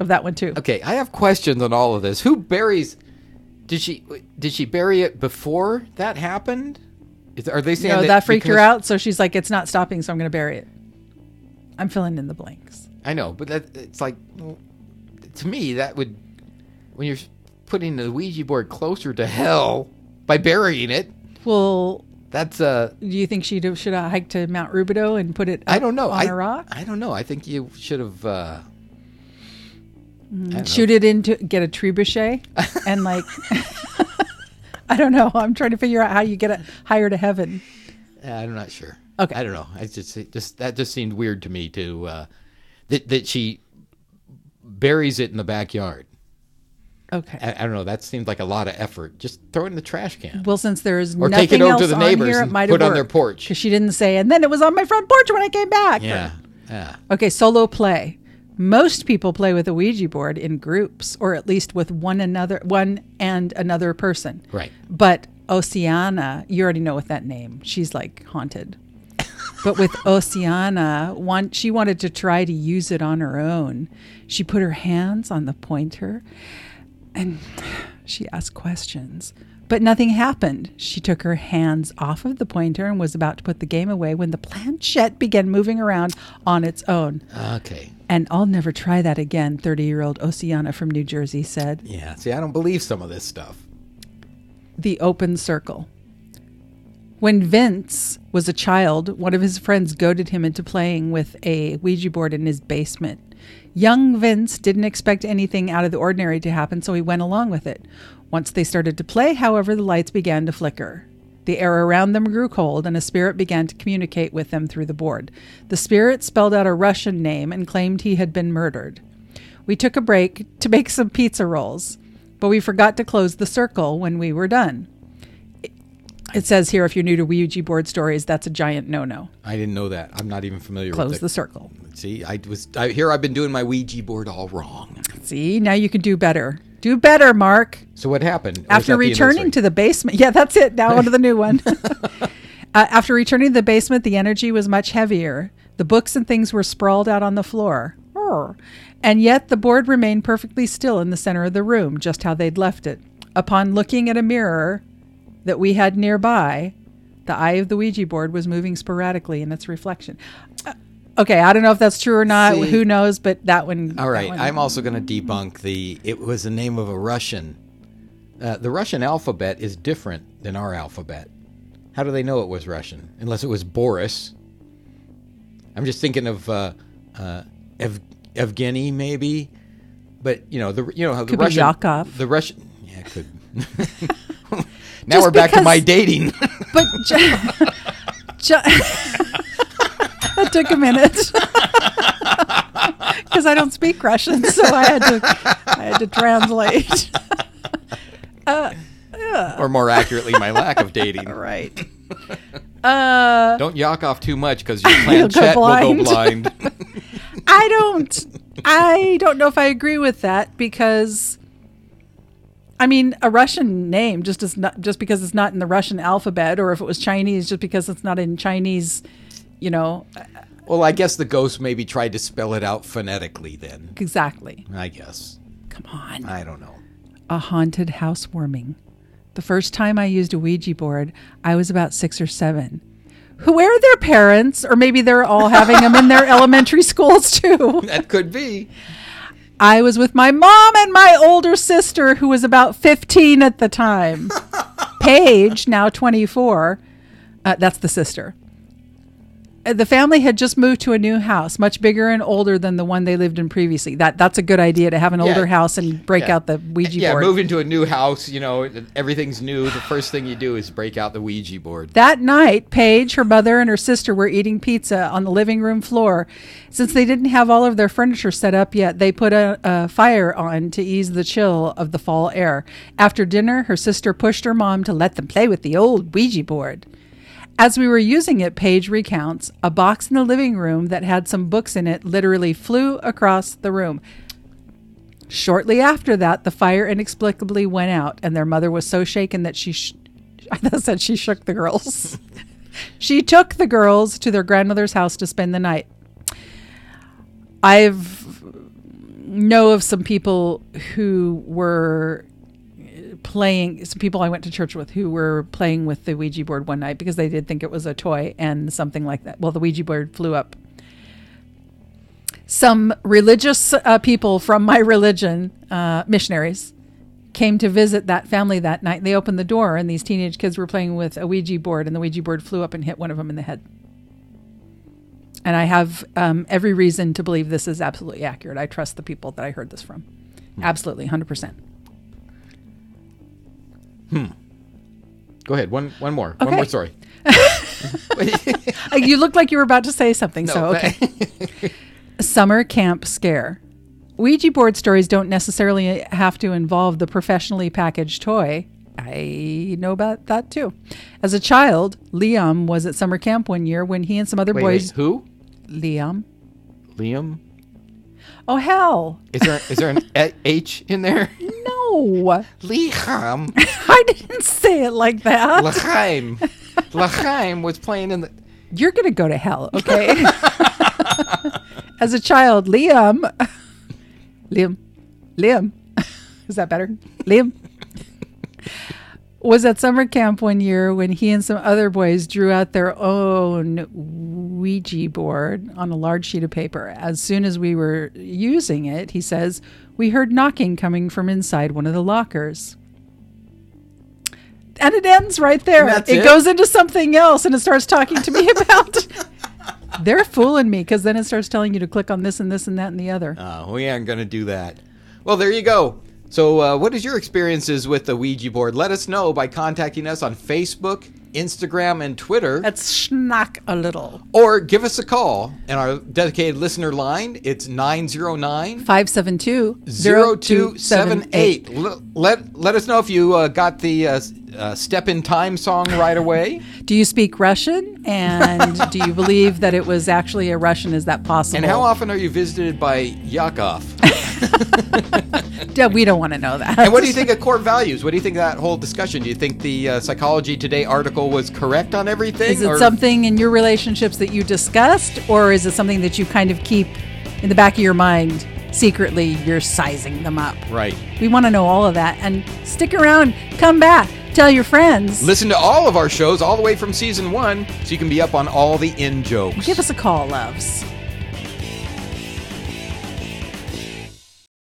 A: of that one too.
B: Okay, I have questions on all of this. Who buries? Did she? Did she bury it before that happened? Is, are they saying
A: No,
B: that,
A: that freaked her out, so she's like, "It's not stopping, so I'm going to bury it." I'm filling in the blanks.
B: I know, but that it's like to me that would when you're putting the Ouija board closer to hell by burying it.
A: Well,
B: That's uh
A: do you think she should have hiked to Mount Rubidoux and put it?
B: I don't know.
A: on
B: I,
A: a rock.
B: I don't know. I think you should have. Uh, I don't know.
A: Shoot it into get a trebuchet and like. I don't know. I'm trying to figure out how you get it higher to heaven.
B: I'm not sure.
A: Okay.
B: I don't know. I just just that just seemed weird to me to uh, that that she buries it in the backyard.
A: Okay.
B: I, I don't know. That seemed like a lot of effort. Just throw it in the trash can.
A: Well, since there's
B: Or
A: nothing
B: take it over
A: else
B: to the
A: on
B: neighbors
A: here, it might
B: put
A: have
B: on their porch.
A: because she didn't say. And then it was on my front porch when I came back.
B: yeah, yeah.
A: Okay, solo play. Most people play with a Ouija board in groups, or at least with one another, one and another person.
B: Right.
A: But Oceana, you already know with that name, she's like haunted. but with Oceana, one she wanted to try to use it on her own. She put her hands on the pointer, and she asked questions. But nothing happened. She took her hands off of the pointer and was about to put the game away when the planchette began moving around on its own.
B: Okay.
A: And I'll never try that again, 30 year old Oceana from New Jersey said.
B: Yeah. See, I don't believe some of this stuff.
A: The open circle. When Vince was a child, one of his friends goaded him into playing with a Ouija board in his basement. Young Vince didn't expect anything out of the ordinary to happen, so he went along with it. Once they started to play, however, the lights began to flicker. The air around them grew cold, and a spirit began to communicate with them through the board. The spirit spelled out a Russian name and claimed he had been murdered. We took a break to make some pizza rolls, but we forgot to close the circle when we were done. It says here if you're new to Ouija board stories, that's a giant no no.
B: I didn't know that. I'm not even familiar
A: Close
B: with
A: the circle.
B: See, I was I, here. I've been doing my Ouija board all wrong.
A: See, now you can do better. Do better, Mark.
B: So what happened?
A: After
B: that the end of the
A: returning to the basement. Yeah, that's it. Now onto the new one. uh, after returning to the basement, the energy was much heavier. The books and things were sprawled out on the floor. And yet the board remained perfectly still in the center of the room, just how they'd left it. Upon looking at a mirror that we had nearby, the eye of the Ouija board was moving sporadically in its reflection. Uh, okay, I don't know if that's true or not.
B: See-
A: Who knows? But that one.
B: All right,
A: one-
B: I'm also going to debunk the. It was the name of a Russian. Uh, the Russian alphabet is different than our alphabet. How do they know it was Russian? Unless it was Boris. I'm just thinking of uh, uh, Ev- Evgeny, maybe. But you know the you know the
A: Could
B: Russian
A: Yakov.
B: the Russian yeah it could. now
A: Just
B: we're back to my dating.
A: But ju- ju- that took a minute because I don't speak Russian, so I had to I had to translate.
B: or more accurately, my lack of dating.
A: right. Uh,
B: Don't yak off too much because your
A: go
B: planchette will go
A: blind.
B: blind.
A: I don't. I don't know if I agree with that because. I mean, a Russian name just is not just because it's not in the Russian alphabet, or if it was Chinese, just because it's not in Chinese, you know,
B: well, I guess the ghost maybe tried to spell it out phonetically. Then
A: exactly.
B: I guess
A: Come on.
B: I don't know.
A: a haunted housewarming. The first time I used a Ouija board, I was about six or seven. Who are their parents? Or maybe they're all having them in their elementary schools too.
B: That could be.
A: I was with my mom and my older sister, who was about 15 at the time. Paige, now 24. Uh, that's the sister. The family had just moved to a new house, much bigger and older than the one they lived in previously. That that's a good idea to have an
B: Yeah.
A: older house and break
B: Yeah.
A: out the Ouija
B: yeah,
A: board.
B: Yeah, move into a new house. You know, everything's new. The first thing you do is break out the Ouija board.
A: That night, Paige, her mother, and her sister were eating pizza on the living room floor. Since they didn't have all of their furniture set up yet, they put a, a fire on to ease the chill of the fall air. After dinner, her sister pushed her mom to let them play with the old Ouija board. As we were using it, Paige recounts, a box in the living room that had some books in it literally flew across the room. Shortly after that, the fire inexplicably went out, and their mother was so shaken that she, sh- I said she shook the girls. she took the girls to their grandmother's house to spend the night. I've know of some people who were playing some people I went to church with who were playing with the Ouija board one night because they did think it was a toy and something like that. Well, the Ouija board flew up. Some religious uh, people from my religion, uh, missionaries, came to visit that family that night. They opened the door and these teenage kids were playing with a Ouija board and the Ouija board flew up and hit one of them in the head. And I have um, every reason to believe this is absolutely accurate. I trust the people that I heard this from. Absolutely, 100%. Hmm.
B: Go ahead. One one more. One more story.
A: You looked like you were about to say something, so okay. Summer camp scare. Ouija board stories don't necessarily have to involve the professionally packaged toy. I know about that too. As a child, Liam was at summer camp one year when he and some other
B: Wait,
A: boys.
B: wait, who?
A: Liam.
B: Liam?
A: Oh hell,
B: Is there is there an H in there?
A: No!
B: Liam.
A: I didn't say it like that.
B: Lachaim. Lachaim was playing in the.
A: You're gonna go to hell, okay? As a child, Liam, Liam, Liam, is that better? Liam was at summer camp one year when he and some other boys drew out their own Ouija board on a large sheet of paper. As soon as we were using it, he says, we heard knocking coming from inside one of the lockers. and it ends right there. It,
B: it?
A: goes into something else and it starts talking to me about. They're fooling me because then it starts telling you to click on this and this and that and the other.
B: Uh, we aren't going to do that. Well, there you go. So, uh, what is your experiences with the Ouija board? Let us know by contacting us on Facebook, Instagram, and Twitter.
A: Let's schnack a little.
B: or give us a call. And our dedicated listener line, it's 909
A: 572
B: 0278. Let, let us know if you uh, got the uh, uh, Step in Time song right away.
A: Do you speak Russian? And do you believe that it was actually a Russian? Is that possible?
B: And how often are you visited by Yakov?
A: We don't want to know that.
B: And what do you think of core values? What do you think of that whole discussion? Do you think the uh, Psychology Today article was correct on everything?
A: Is it
B: or-
A: something in your relationships that you discussed, or is it something that you kind of keep in the back of your mind secretly? You're sizing them up.
B: Right.
A: We want to know all of that. And stick around, come back, tell your friends.
B: Listen to all of our shows all the way from season one so you can be up on all the in jokes.
A: Give us a call, loves.